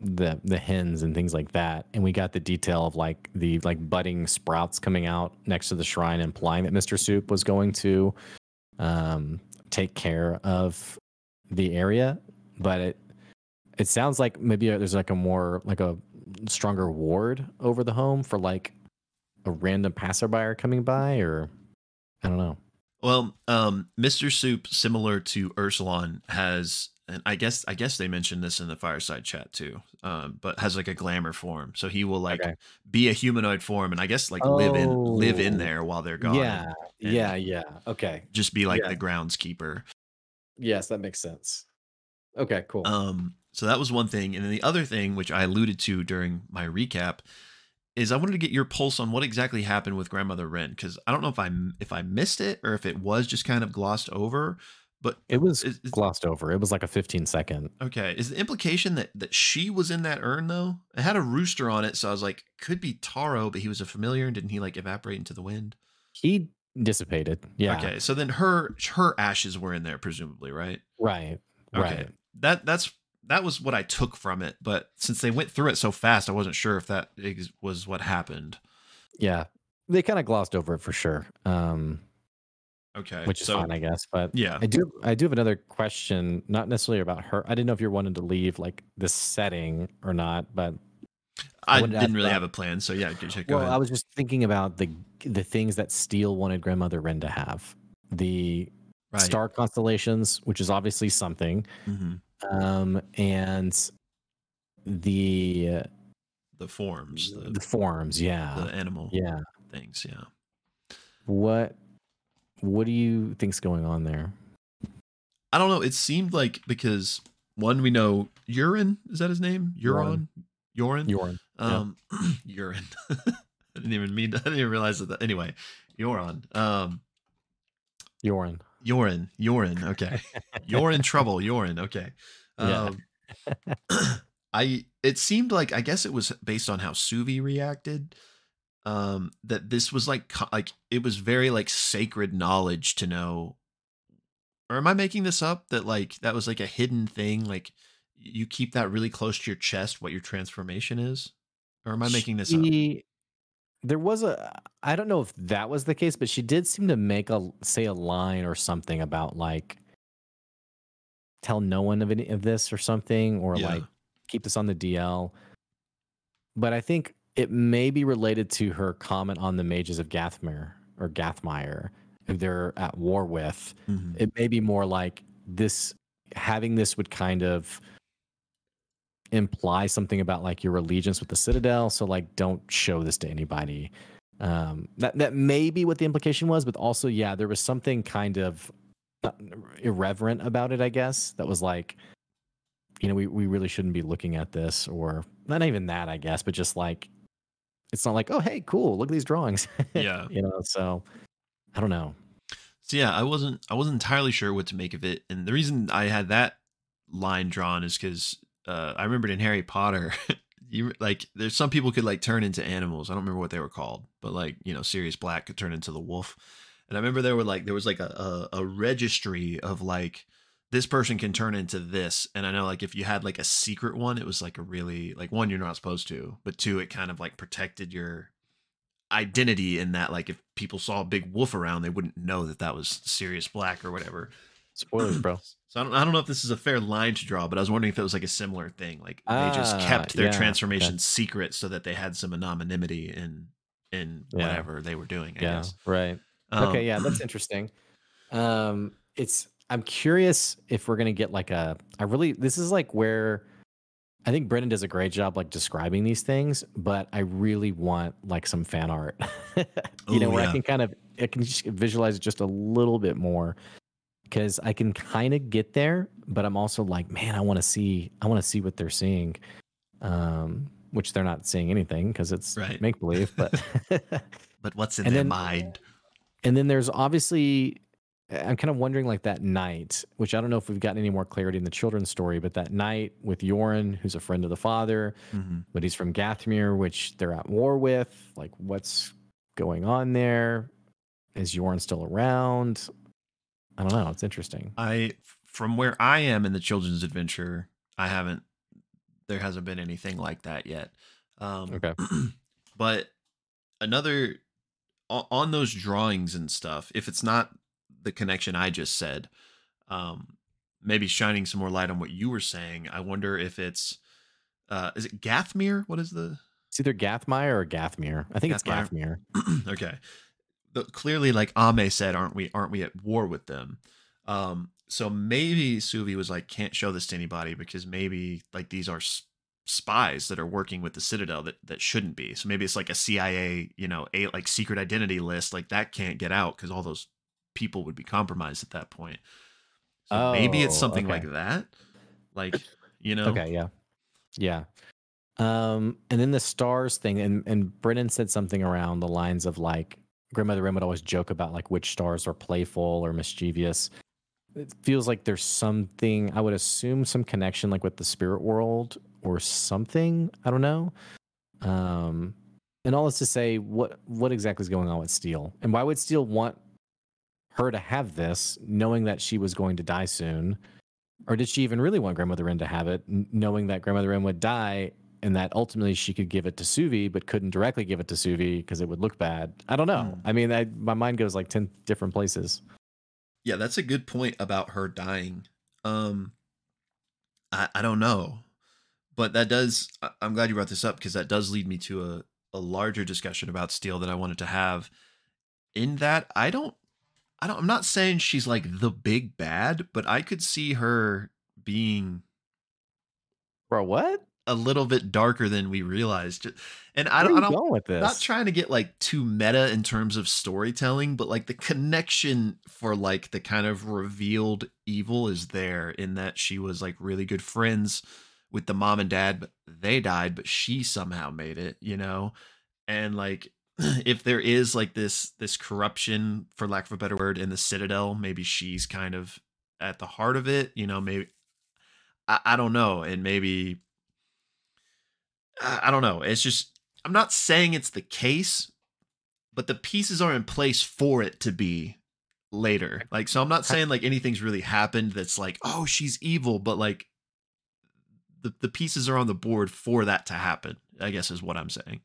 the the hens and things like that, and we got the detail of like the like budding sprouts coming out next to the shrine, implying that Mister Soup was going to um, take care of the area. But it it sounds like maybe there's like a more like a stronger ward over the home for like a random passerby coming by, or I don't know. Well, um, Mr. Soup, similar to Ursulon, has, and I guess I guess they mentioned this in the fireside chat too, um, but has like a glamour form. So he will like Okay. be a humanoid form, and I guess like live in live in Oh. there while they're gone. Yeah, yeah, yeah. Okay. just be like Yeah. the groundskeeper. Yes, that makes sense. Okay, cool. Um, so that was one thing, and then the other thing, which I alluded to during my recap, is I wanted to get your pulse on what exactly happened with Grandmother Wren because I don't know if I if I missed it or if it was just kind of glossed over. But it was is- is- glossed over. It was like a 15 second. Okay. Is the implication that that she was in that urn though? It had a rooster on it, so I was like, could be Taro, but he was a familiar, and didn't he like evaporate into the wind? He dissipated. Yeah. Okay. So then her her ashes were in there, presumably, right? Right. Okay. Right. That that's that was what I took from it. But since they went through it so fast, I wasn't sure if that was what happened. Yeah. They kind of glossed over it for sure. Um, Okay. which is so, fine, I guess. But Yeah. I do I do have another question, not necessarily about her. I didn't know if you wanted to leave like the setting or not, but I to didn't really about- have a plan, so yeah, well, ahead. I was just thinking about the the things that Steel wanted grandmother Wren to have. The right. star constellations, which is obviously something. Mhm. Um, and the The forms, the, the forms, yeah. the animal yeah. things, yeah. What what do you think's going on there? I don't know. It seemed like because one, we know urine is that his name? Euron, urine, Yorin. um, urine. I didn't even mean. I didn't even realize that. Anyway, Euron, um, Yorin. urine, urine. Okay, you're in trouble. Urine. Okay. Yeah. Um, I. It seemed like I guess it was based on how Suvi reacted. Um, that this was like like it was very like sacred knowledge to know or am I making this up that like that was like a hidden thing like you keep that really close to your chest what your transformation is or am I making this up? There was a I don't know if that was the case, but she did seem to make a say a line or something about like tell no one of any of this or something, or Yeah. like keep this on the DL. But I think it may be related to her comment on the mages of Gathmir or Gathmire, who they're at war with. Mhm. It may be more like this having this would kind of imply something about like your allegiance with the Citadel. So like, don't show this to anybody. Um, that that may be what the implication was, but also, yeah, there was something kind of uh, irreverent about it. I guess that was like, you know, we we really shouldn't be looking at this, or not even that, I guess, but just like, it's not like, oh, hey, cool, look at these drawings. Yeah. you know. So I don't know. So yeah, I wasn't I wasn't entirely sure what to make of it, and the reason I had that line drawn is because uh, I remembered in Harry Potter, you like there's some people could like turn into animals. I don't remember what they were called, but like you know, Sirius Black could turn into the wolf, and I remember there were like there was like a a, a registry of like this person can turn into this, and I know like if you had like a secret one, it was like a really like one you're not supposed to, but two it kind of like protected your identity in that like if people saw a big wolf around they wouldn't know that that was Sirius Black or whatever. Spoilers, bro. So I don't, I don't know if this is a fair line to draw, but I was wondering if it was like a similar thing. Like they just Ah, kept their yeah, transformation okay. secret so that they had some anonymity in in Yeah. whatever they were doing. I yeah, guess. right. Um, okay, yeah, that's interesting. Um, it's I'm curious if we're gonna get like a. I really this is like where I think Brennan does a great job like describing these things, but I really want like some fan art. you know, where yeah. I can kind of I can just visualize it just a little bit more because I can kind of get there, but I'm also like, man, I want to see I want to see what they're seeing. Um, which they're not seeing anything because it's Right. make believe, but But what's in And their then- mind? and then there's obviously i'm kind of wondering like that night which i don't know if we've gotten any more clarity in the children's story but that night with Yoren, who's a friend of the father Mhm. but he's from Gathmir, which they're at war with like what's going on there is Yoren still around i don't know it's interesting I from where I am in the children's adventure, I haven't. There hasn't been anything like that yet. Um, okay but another on those drawings and stuff if it's not the connection i just said um maybe shining some more light on what you were saying i wonder if it's uh is it Gathmere? what is the it's either gathmire or gathmir i think it's gathmir okay clearly like ame said aren't we aren't we at war with them um so maybe suvi was like can't show this to anybody because maybe like these are s- spies that are working with the citadel that that shouldn't be so maybe it's like a cia you know a like secret identity list like that can't get out because all those people would be compromised at that point so maybe it's Oh, something okay. like that like you know Okay, yeah. Yeah. Um, and then the stars thing, and, and Brennan said something around the lines of like grandmother Wren would always joke about like which stars are playful or mischievous. It feels like there's something I would assume some connection like with the spirit world or something. I don't know. Um, and all this to say, what what exactly is going on with Steel, and why would Steel want her to have this, knowing that she was going to die soon? Or did she even really want Grandmother Wren to have it, knowing that Grandmother Wren would die and that ultimately she could give it to Suvi, but couldn't directly give it to Suvi because it would look bad? I don't know. Hmm. I mean, I, my mind goes like 10 different places. Yeah, that's a good point about her dying. Um I I don't know. But that does I'm glad you brought this up because that does lead me to a a larger discussion about Steel that I wanted to have. In that I don't I don't I'm not saying she's like the big bad, but I could see her being Bro, what? A little bit darker than we realized. And I don't I don't this? not trying to get like too meta in terms of storytelling, but like the connection for like the kind of revealed evil is there in that she was like really good friends with the mom and dad, but they died, but she somehow made it, you know? And like if there is like this this corruption, for lack of a better word, in the citadel, maybe she's kind of at the heart of it, you know, maybe I, I don't know, and maybe I don't know. It's just I'm not saying it's the case, but the pieces are in place for it to be later. Like so I'm not saying like anything's really happened that's like, oh, she's evil, but like the the pieces are on the board for that to happen, I guess is what I'm saying.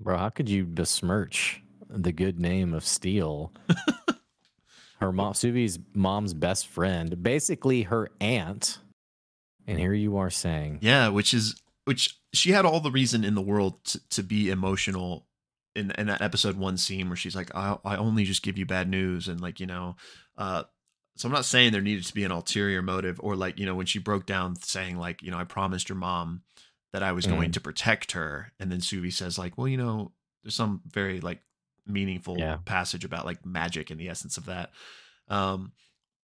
Bro, how could you besmirch the good name of Steel? her mom, Suvi's mom's best friend, basically her aunt. And here you are saying, Yeah, which is which she had all the reason in the world to, to be emotional in in that episode one scene where she's like, I I only just give you bad news and like, you know, uh so I'm not saying there needed to be an ulterior motive or like, you know, when she broke down saying like, you know, I promised your mom that I was going Mm. to protect her. And then Suvi says like, well, you know, there's some very like meaningful Yeah. passage about like magic and the essence of that. Um,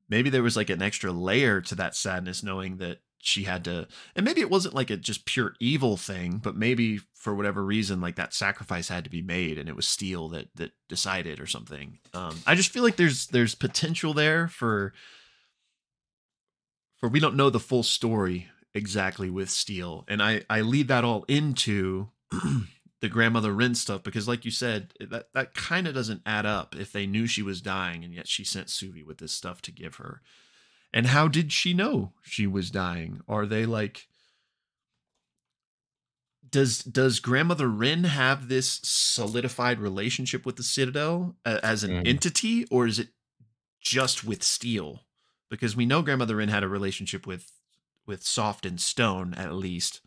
maybe there was like an extra layer to that sadness knowing that she had to and maybe it wasn't like a just pure evil thing but maybe for whatever reason like that sacrifice had to be made and it was steel that that decided or something. Um i just feel like there's there's potential there for for we don't know the full story exactly with steel. And i i lead that all into the grandmother Wren stuff because like you said that that kind of doesn't add up if they knew she was dying and yet she sent Suvi with this stuff to give her and how did she know she was dying are they like does does grandmother Wren have this solidified relationship with the citadel uh, as an Mhm. entity or is it just with steel because we know grandmother Wren had a relationship with with soft and stone at least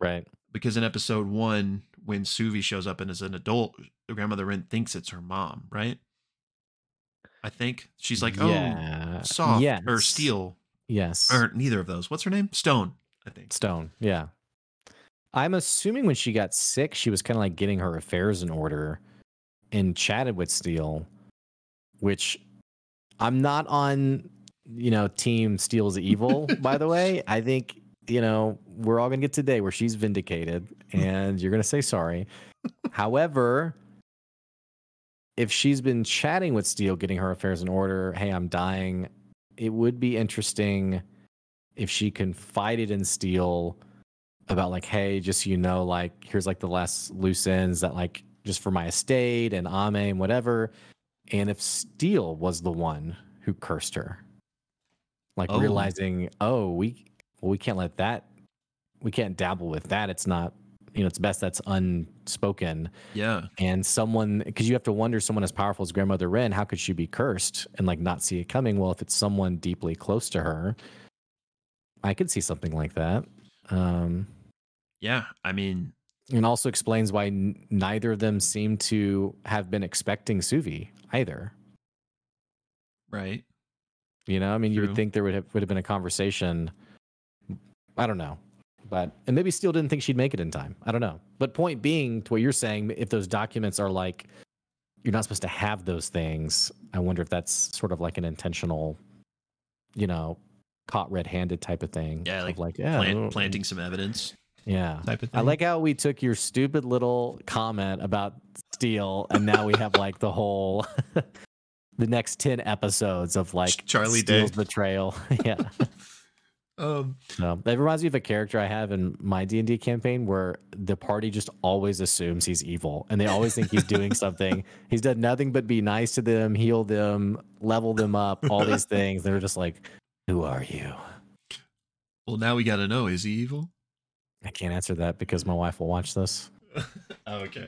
Right. because in episode one, when Suvi shows up and is an adult, grandmother Wren thinks it's her mom, right? I think she's like, oh, yeah. soft yes. or steel Yes. or neither of those. What's her name? Stone, I think. Stone. Yeah. I'm assuming when she got sick, she was kind of like getting her affairs in order and chatted with Steel, which I'm not on, you know, Team Steel's evil, by the way. I think, you know, we're all going to get today where she's vindicated and you're going to say sorry. However, if she's been chatting with Steel, getting her affairs in order, hey, I'm dying, it would be interesting if she confided in Steel about like, hey, just so you know, like here's like the last loose ends that like just for my estate and Ame and whatever. And if Steel was the one who cursed her, like Oh. realizing, oh, we well, we can't let that we can't dabble with that. It's not you know, it's best that's unspoken. Yeah. And someone because you have to wonder someone as powerful as grandmother Wren, how could she be cursed and like not see it coming? Well, if it's someone deeply close to her, I could see something like that. Um, Yeah. I mean, and also explains why n- neither of them seem to have been expecting Suvi either. right. You know, I mean, you would think there would have would have been a conversation. I don't know, but and maybe Steel didn't think she'd make it in time. I don't know. But point being, to what you're saying, if those documents are like you're not supposed to have those things, I wonder if that's sort of like an intentional, you know, caught red-handed type of thing. Yeah, like like yeah, Plant, planting some evidence Yeah, type of thing. I like how we took your stupid little comment about Steel, and now we have like the whole, the next ten episodes of like Charlie Steel's Day. betrayal. yeah, Um, so that reminds me of a character I have in my D and D campaign where the party just always assumes he's evil, and they always think he's doing something. He's done nothing but be nice to them, heal them, level them up, all these things. They're just like, "Who are you?" well, now we got to know is he evil? I can't answer that because my wife will watch this. oh, okay.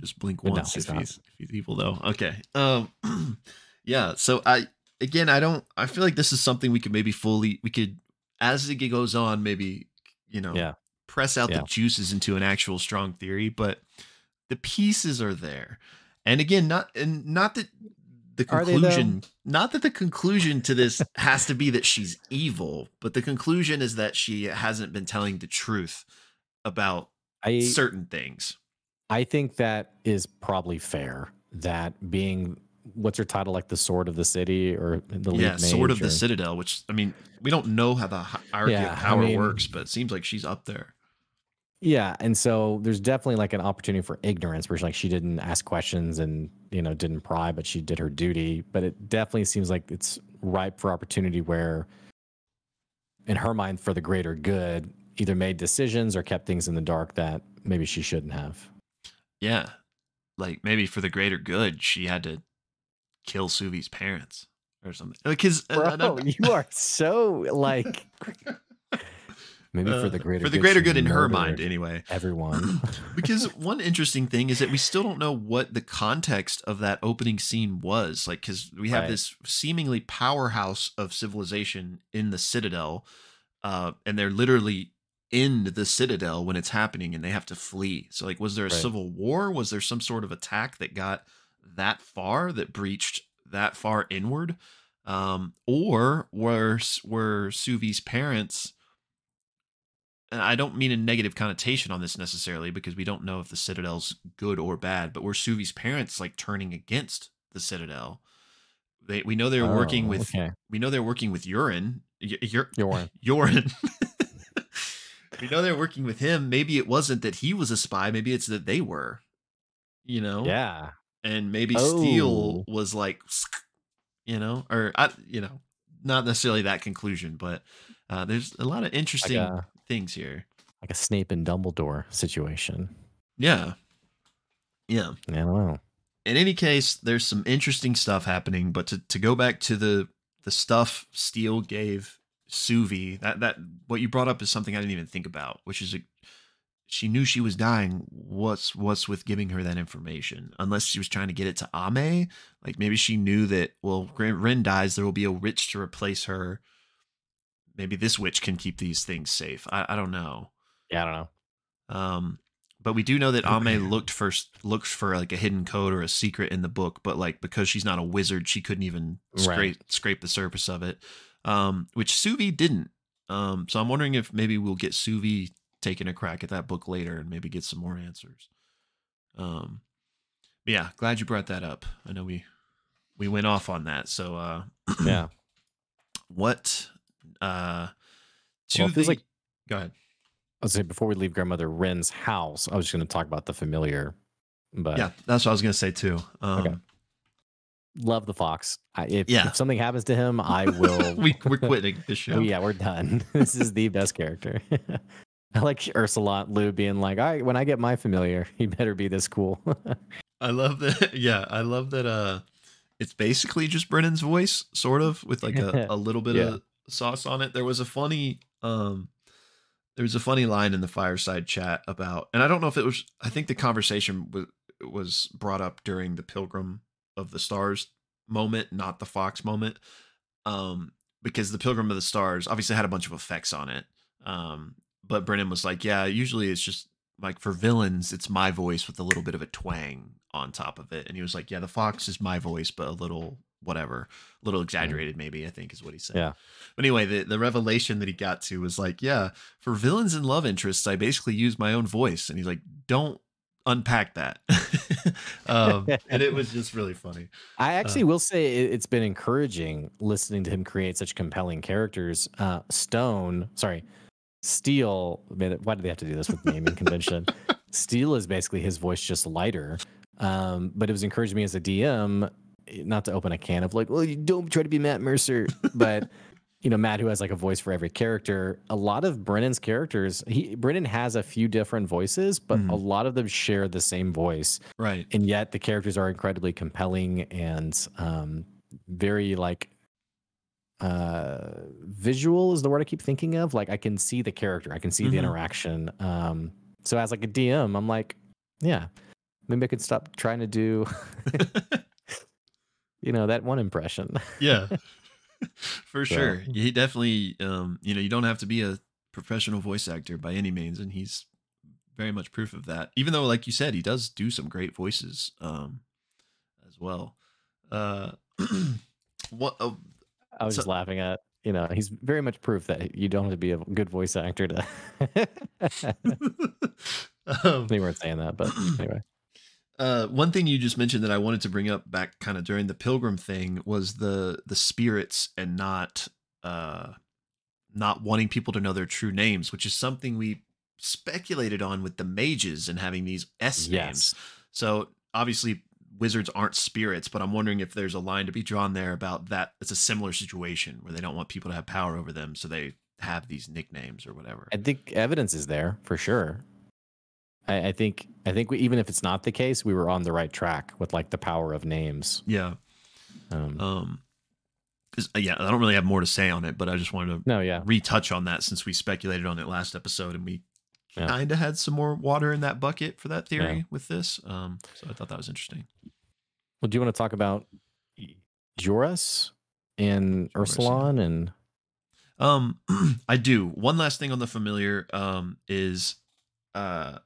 Just blink But no, once if he's if he's evil though. Okay. Um yeah, so I again I don't I feel like this is something we could maybe fully we could as the gig goes on maybe you know Yeah. press out Yeah. the juices into an actual strong theory, but the pieces are there. And again, not and not that the Are they, though? conclusion not that the conclusion to this has to be that she's evil, but the conclusion is that she hasn't been telling the truth about I certain things. I think that is probably fair. That being what's her title, like the sword of the city or the yeah, sword of the citadel. Which I mean, we don't know how the hierarchy Yeah, of power mean- works, but it seems like she's up there. Yeah, and so there's definitely like an opportunity for ignorance, where like she didn't ask questions and you know didn't pry, but she did her duty. But it definitely seems like it's ripe for opportunity where, in her mind, for the greater good, either made decisions or kept things in the dark that maybe she shouldn't have. Yeah, like maybe for the greater good, she had to kill Suvi's parents or something. Because Bro, you are so like maybe for the greater Uh, for the good, greater she good in her mind, anyway. everyone. because one interesting thing is that we still don't know what the context of that opening scene was like because we have Right. this seemingly powerhouse of civilization in the citadel uh, and they're literally in the citadel when it's happening and they have to flee so like was there a Right. civil war was there some sort of attack that got that far that breached that far inward Um, or were were Suvi's parents and I don't mean a negative connotation on this necessarily because we don't know if the Citadel's good or bad, but were Suvi's parents like turning against the Citadel? They, we know they're working Oh, with okay. we know they're working with Urine. Y- Ur- Yorin. Urine. we know they're working with him. Maybe it wasn't that he was a spy. Maybe it's that they were. You know. Yeah. And maybe Steel Oh. was like, you know, or I, you know, not necessarily that conclusion, but uh, there's a lot of Like interesting a things here. like a Snape and Dumbledore situation. Yeah. Yeah. I don't know. In any case, there's some interesting stuff happening, but to, to go back to the the stuff Steel gave Suvi, that that what you brought up is something I didn't even think about, which is a, she knew she was dying. What's what's with giving her that information? Unless she was trying to get it to Ame, like maybe she knew that well, Wren Wren dies, there will be a witch to replace her. Maybe this witch can keep these things safe. I, I don't know. Yeah, I don't know. Um, but we do know that Ame looked first looked for like a hidden code or a secret in the book, but like because she's not a wizard, she couldn't even scrape Right. scrape the surface of it. Um, which Suvi didn't. Um, so I'm wondering if maybe we'll get Suvi taking a crack at that book later and maybe get some more answers. Um, but yeah, glad you brought that up. I know we we went off on that. So uh, Yeah. what uh to Well, the- like- go ahead. I was say before we leave grandmother Wren's house, I was just going to talk about the familiar, but Yeah, that's what I was gonna say too. Um, Okay. love the fox. I, if, Yeah. if something happens to him, I will. we we're quitting the show. Oh, yeah, we're done. this is the best character. I like Ursula Lou being like, "All right, when I get my familiar, he better be this cool." I love that. Yeah, I love that. Uh, it's basically just Brennan's voice, sort of, with like a, a little bit Yeah. of sauce on it. There was a funny, um, there was a funny line in the fireside chat about, and I don't know if it was. I think the conversation was was brought up during the Pilgrim of the Stars moment, not the Fox moment, um, because the Pilgrim of the Stars obviously had a bunch of effects on it. Um, but Brennan was like, "Yeah, usually it's just like for villains, it's my voice with a little bit of a twang on top of it. And he was like, Yeah, the Fox is my voice, but a little whatever, a little exaggerated, maybe, I think is what he said. Yeah. But anyway, the, the revelation that he got to was like, Yeah, for villains and love interests, I basically use my own voice. And he's like, Don't unpack that. um, and it was just really funny. I actually will say it, it's been encouraging listening to him create such compelling characters. Uh, Stone, sorry, Steel. Man, why do they have to do this with naming convention? Steel is basically his voice, just lighter. Um, but it was encouraging me as a DM not to open a can of like, well, you don't try to be Matt Mercer, but you know, Matt who has like a voice for every character. A lot of Brennan's characters, he Brennan has a few different voices, but Mhm. a lot of them share the same voice Right. and yet the characters are incredibly compelling and um, very like uh visual is the word i keep thinking of like i can see the character i can see the Mhm. interaction um so as like a dm i'm like yeah maybe i could stop trying to do you know that one impression yeah. For So- sure. He definitely um, you know, you don't have to be a professional voice actor by any means, and he's very much proof of that. Even though, like you said, he does do some great voices um as well. Uh what uh, i was So- just laughing at you know he's very much proof that you don't have to be a good voice actor to um, they weren't saying that but anyway Uh, one thing you just mentioned that I wanted to bring up back kind of during the pilgrim thing was the the spirits and not uh not wanting people to know their true names, which is something we speculated on with the mages and having these S names. So obviously wizards aren't spirits, but I'm wondering if there's a line to be drawn there about that. It's a similar situation where they don't want people to have power over them, so they have these nicknames or whatever. I think evidence is there for sure. I, I think I think we, even if it's not the case, we were on the right track with like the power of names. Yeah. Um, Um. uh, yeah, I don't really have more to say on it, but I just wanted to no, yeah, retouch on that since we speculated on it last episode and we Yeah. kind of had some more water in that bucket for that theory Yeah. with this. Um, so I thought that was interesting. Well, do you want to talk about Joras and. Ursulon and Um, I do. One last thing on the familiar um is uh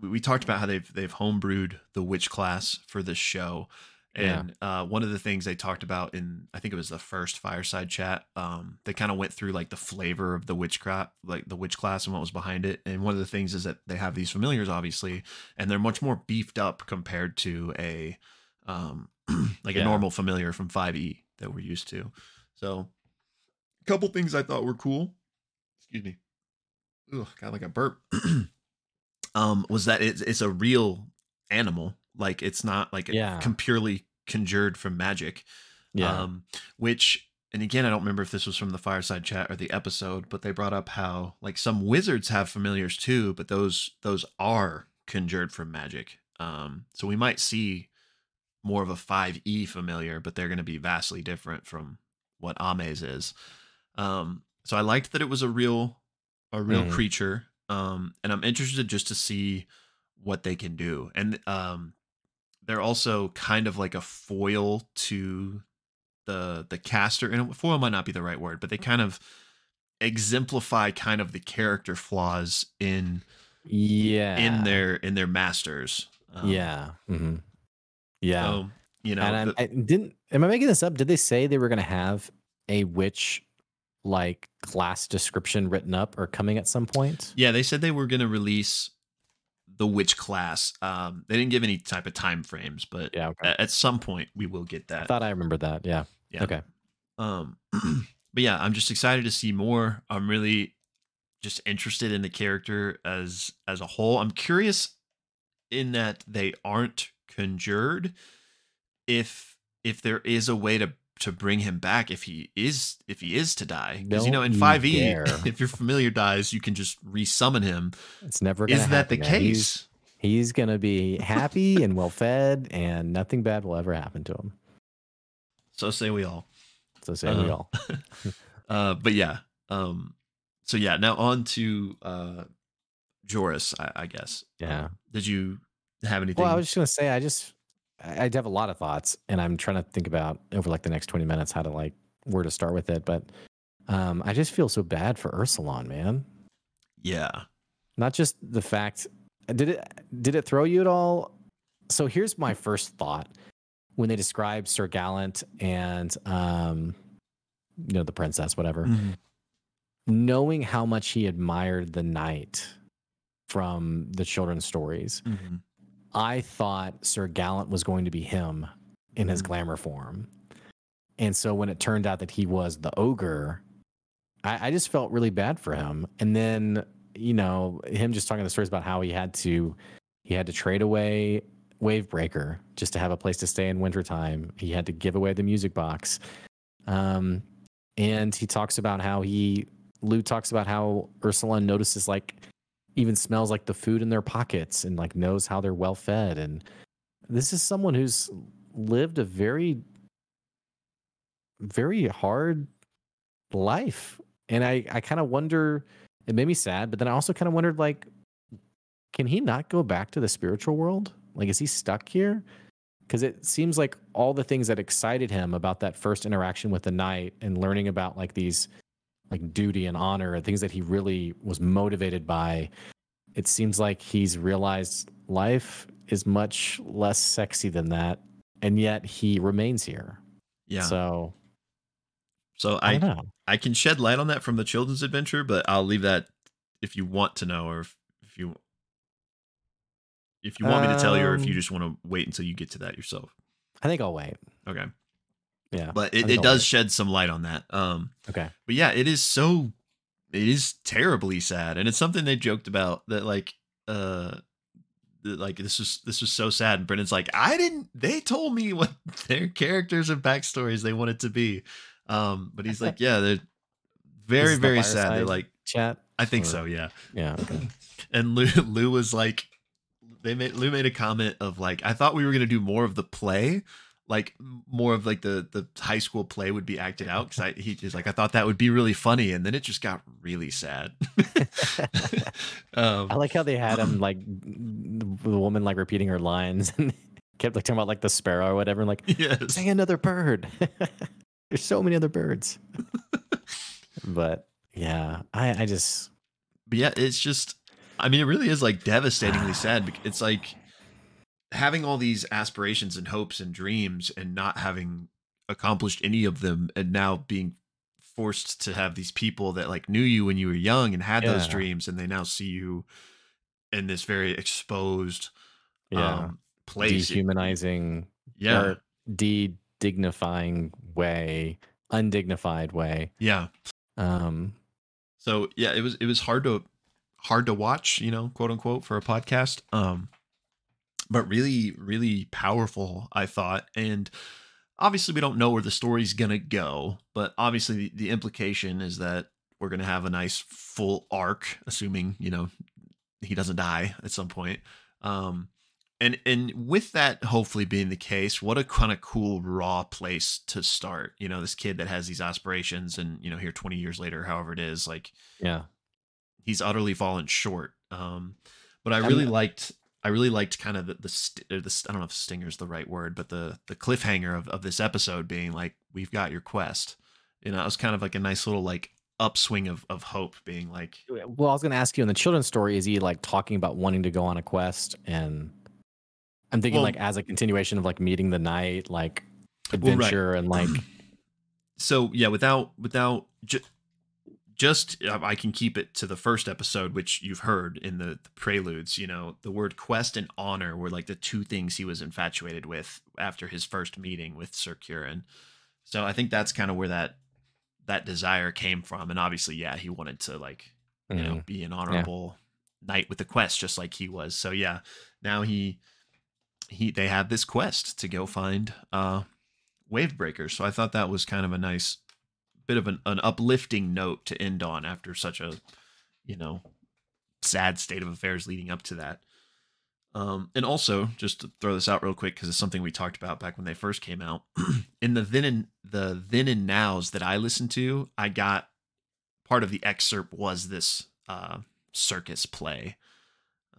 we, we talked about how they've they've homebrewed the witch class for this show, Yeah. And uh, one of the things they talked about in, I think it was the first fireside chat, um, they kind of went through like the flavor of the witchcraft, like the witch class and what was behind it. And one of the things is that they have these familiars, obviously, and they're much more beefed up compared to a, um, like a normal familiar from 5e that we're used to. So, a couple things I thought were cool. Excuse me. Ugh, got like a burp. um, was that it's it's a real animal. Like it's not like Yeah. com- purely conjured from magic. Yeah. Um, which and again, I don't remember if this was from the fireside chat or the episode, but they brought up how like some wizards have familiars too, but those those are conjured from magic. Um, so we might see more of a 5e familiar, but they're going to be vastly different from what Ame's is. Um, so I liked that it was a real a real Mhm. creature. Um, and I'm interested just to see what they can do. And um they're also kind of like a foil to the the caster and foil might not be the right word, but they kind of exemplify kind of the character flaws in yeah. in their in their masters. Um, yeah. hmm Yeah. So, you know, and the- I didn't. Am I making this up? Did they say they were going to have a witch like class description written up or coming at some point? yeah, they said they were going to release the witch class. Um, they didn't give any type of time frames, but Yeah. Okay. at, at some point we will get that. I thought I remembered that. Yeah. Yeah. Okay. Um, but yeah, I'm just excited to see more. I'm really just interested in the character as as a whole. I'm curious in that they aren't conjured. If if there is a way to to bring him back if he is if he is to die because you know in 5e dare. if your familiar dies you can just resummon him It's never is that the. He's- case He's going to be happy and well fed, and nothing bad will ever happen to him. so say we all So say we Uh, all. uh but yeah um so yeah now on to uh joris i, I guess Yeah. Um, did you have anything Well, I was just gonna say, I just, I have a lot of thoughts, and I'm trying to think about over like the next 20 minutes how to like where to start with it. But um, I just feel so bad for Ursulon, man. yeah Not just the fact, did it did it throw you at all? So here's my first thought when they describe Sir Gallant and um, you know, the princess, whatever. Mhm. Knowing how much he admired the knight from the children's stories, Mhm. I thought Sir Gallant was going to be him in his Mhm. glamour form. And so when it turned out that he was the ogre, I, I just felt really bad for him. And then, you know, him just talking the stories about how he had to he had to trade away Wavebreaker just to have a place to stay in wintertime. He had to give away the music box. Um, and he talks about how he Lou talks about how Ursulon notices like even smells like the food in their pockets and like knows how they're well fed and this is someone who's lived a very very hard life. And i i kind of wonder it made me sad but then i also kind of wondered like can he not go back to the spiritual world? Like is he stuck here? Because it seems like all the things that excited him about that first interaction with the knight and learning about like these like duty and honor and things that he really was motivated by it seems like he's realized life is much less sexy than that and yet he remains here. Yeah. So so i i know. I can shed light on that from the children's adventure but i'll leave that if you want to know or if, if you if you want me to tell you or if you Um, just want to wait until you get to that yourself. I think i'll wait. Okay yeah but it, it does wait. shed some light on that um okay. but yeah it is so it is terribly sad and it's something they joked about that like uh like this was this was so sad and brennan's like i didn't they told me what their characters and backstories they wanted to be um but he's like yeah they're very is the very sad they're like chat i think Or- so yeah. Yeah okay. And lou lou was like they made lou made a comment of like i thought we were gonna do more of the play like more of like the the high school play would be acted out because I he is like I thought that would be really funny and then it just got really sad. um, i like how they had him like the woman like repeating her lines and kept like talking about like the sparrow or whatever and like yes, say another bird there's so many other birds but yeah i i just but yeah, it's just I mean it really is like devastatingly sad. It's like having all these aspirations and hopes and dreams and not having accomplished any of them and now being forced to have these people that like knew you when you were young and had those dreams and they now see you in this very exposed Yeah. um place Dehumanizing yeah de-dignifying way, undignified way. yeah Um, so yeah it was it was hard to hard to watch you know quote unquote for a podcast um but really really powerful i thought and obviously we don't know where the story's gonna go but obviously the, the implication is that we're gonna have a nice full arc assuming you know he doesn't die at some point um and and with that hopefully being the case what a kind of cool raw place to start you know this kid that has these aspirations and you know here 20 years later however it is like yeah. he's utterly fallen short. Um, but I really liked, I really liked kind of the, the, st- uh, the st- I don't know if stinger is the right word, but the the cliffhanger of, of this episode being like, we've got your quest. You know, it was kind of like a nice little like upswing of of hope, being like, oh, Well, I was going to ask you in the children's story, is he like talking about wanting to go on a quest? And I'm thinking Well- like as a continuation of like meeting the knight, like Well, right. adventure and like, so yeah, without without ju- just uh, I can keep it to the first episode, which you've heard in the, the preludes. You know, the word quest and honor were like the two things he was infatuated with after his first meeting with Sir Curran. So I think that's kind of where that that desire came from. And obviously, yeah, he wanted to like you know mm, be an honorable knight with the quest, just like he was. So yeah, now he he they have this quest to go find uh wave breakers. So I thought that was kind of a nice bit of an, an uplifting note to end on after such a you know sad state of affairs leading up to that. Um, and also, just to throw this out real quick because it's something we talked about back when they first came out. in the then and the then and nows that I listened to, I got part of the excerpt was this uh, circus play.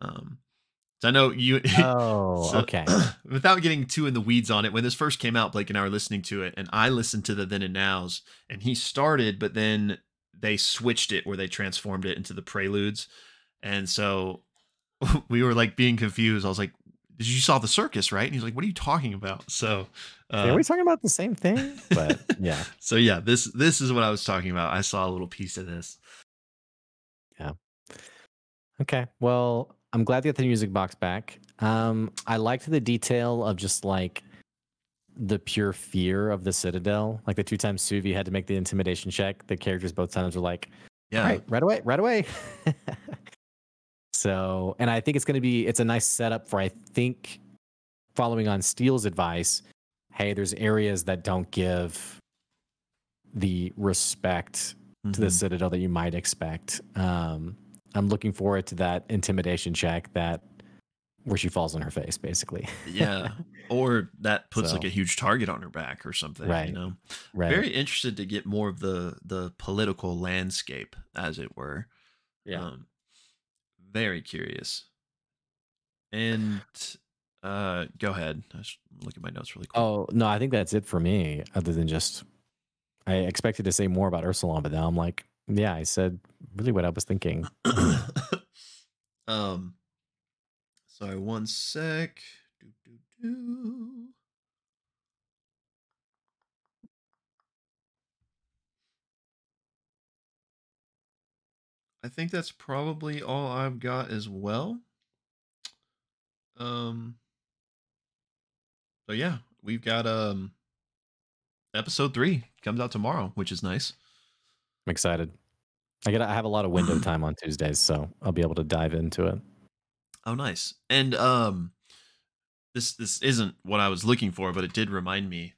Um, so I know you. oh, So, okay. without getting too in the weeds on it, when this first came out, Blake and I were listening to it, and I listened to the then and nows, and he started, but then they switched it where they transformed it into the preludes, and so we were like being confused. I was like, "Did you saw the circus, right?" And he's like, "What are you talking about?" So, uh, Are we talking about the same thing? But yeah. so yeah, this this is what I was talking about. I saw a little piece of this. Yeah. Okay. Well, I'm glad to get the music box back. Um, I liked the detail of just like the pure fear of the Citadel. Like the two times Suvi had to make the intimidation check, the characters both times were like, Yeah, "All right, right away, right away." so, and I think it's going to be it's a nice setup for I think following on Steel's advice. Hey, there's areas that don't give the respect to the Mhm. Citadel that you might expect. Um, I'm looking forward to that intimidation check that where she falls on her face, basically. yeah, or that puts like a huge target on her back or something. Right. You know. right. very interested to get more of the the political landscape as it were yeah. um very curious and uh go ahead i just look at my notes really quick oh no, I think that's it for me. Other than just, I expected to say more about Ursulon, but now I'm like, yeah, I said really what I was thinking. um sorry one sec do, do, do. I think that's probably all I've got as well. Um so yeah, we've got um episode 3 comes out tomorrow, which is nice. I'm excited. I get I have a lot of window time on Tuesdays, so I'll be able to dive into it. Oh, nice. And um, this this isn't what I was looking for, but it did remind me,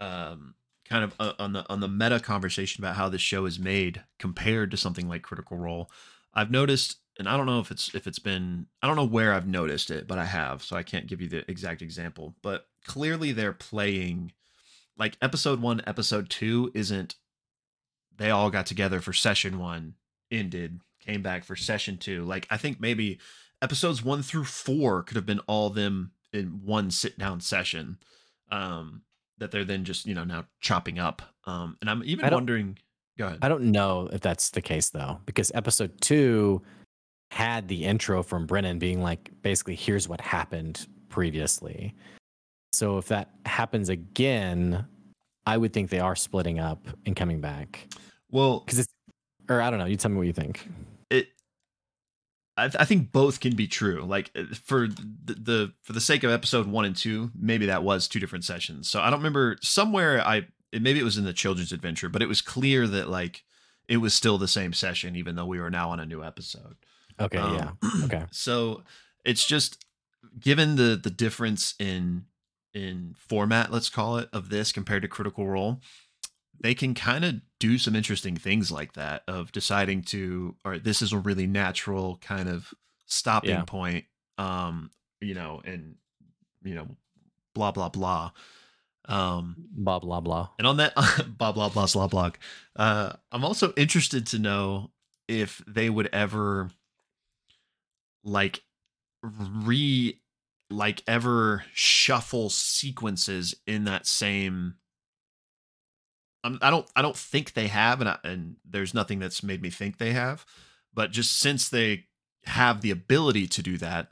um, kind of uh, on the on the meta conversation about how this show is made compared to something like Critical Role. I've noticed, and I don't know if it's if it's been I don't know where I've noticed it, but I have, so I can't give you the exact example. But clearly, they're playing like episode one, episode two isn't. They all got together for session one, ended, came back for session two. Like I think maybe episodes one through four could have been all them in one sit down session um that they're then just you know now chopping up um and i'm even wondering go ahead I don't know if that's the case though, because episode two had the intro from Brennan being like, basically, here's what happened previously. So if that happens again, I would think they are splitting up and coming back Well, because it's, or I don't know. You tell me what you think. it I, th- I think both can be true like uh, for the, the for the sake of episode one and two maybe that was two different sessions so i don't remember somewhere i it, maybe it was in the children's adventure but it was clear that like it was still the same session even though we were now on a new episode Okay, Um, yeah, okay, so it's just given the the difference in in format let's call it of this compared to critical role they can kind of do some interesting things like that of deciding to or this is a really natural kind of stopping Yeah. point um you know and you know blah blah blah um blah blah blah. and on that blah blah blah blah blog, uh, I'm also interested to know if they would ever like re like ever shuffle sequences in that same. I'm, I don't I don't think they have, and I, and there's nothing that's made me think they have, but just since they have the ability to do that,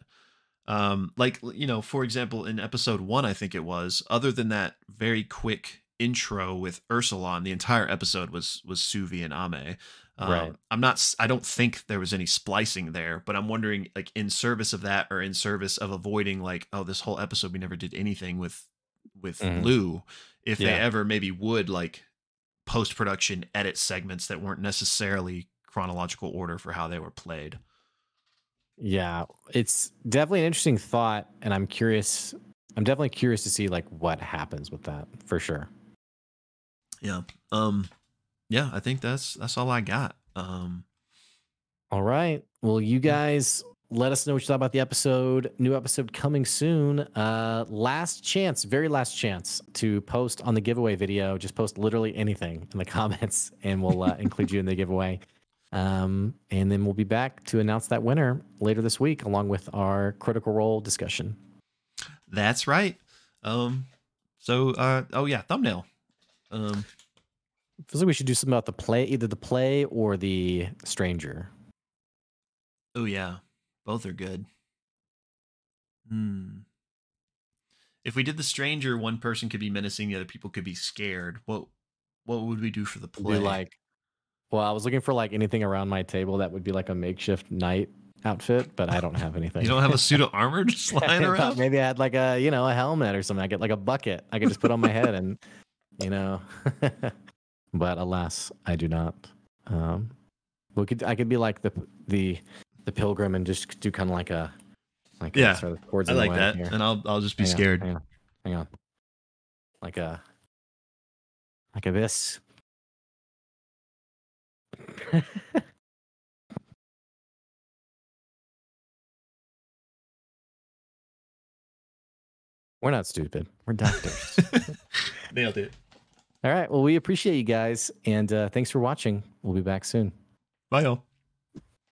um like you know for example in episode one i think it was other than that very quick intro with ursulon the entire episode was was suvi and ame um, Right. i'm not I don't think there was any splicing there but i'm wondering like in service of that or in service of avoiding like oh this whole episode we never did anything with with Mhm. lou if they ever maybe would like post production edit segments that weren't necessarily chronological order for how they were played Yeah, it's definitely an interesting thought, and I'm curious. I'm definitely curious to see like what happens with that for sure. yeah um yeah i think that's that's all i got um All right. Well, you guys let us know what you thought about the episode. New episode coming soon. Uh last chance, very last chance to post on the giveaway video. Just post literally anything in the comments and we'll uh, include you in the giveaway. Um and then we'll be back to announce that winner later this week along with our critical role discussion. that's right um so uh oh yeah thumbnail um Feels like we should do something about the play, either the play or the stranger. oh yeah both are good hmm if we did the stranger one person could be menacing the other people could be scared what what would we do for the Do play like well, I was looking for like anything around my table that would be like a makeshift knight outfit, but I don't have anything. you don't have a suit of armor just lying around Maybe I had like a you know a helmet or something. I get like a bucket. I could just put on my head and you know. but alas, I do not. Um, we could I could be like the the the pilgrim and just do kind of like a like a Yeah, sort of i like that here. and i'll i'll just be Hang on, scared hang on, hang on. Like a like a this. We're not stupid. We're doctors. nailed it All right. Well, we appreciate you guys, and uh, thanks for watching. We'll be back soon. bye y'all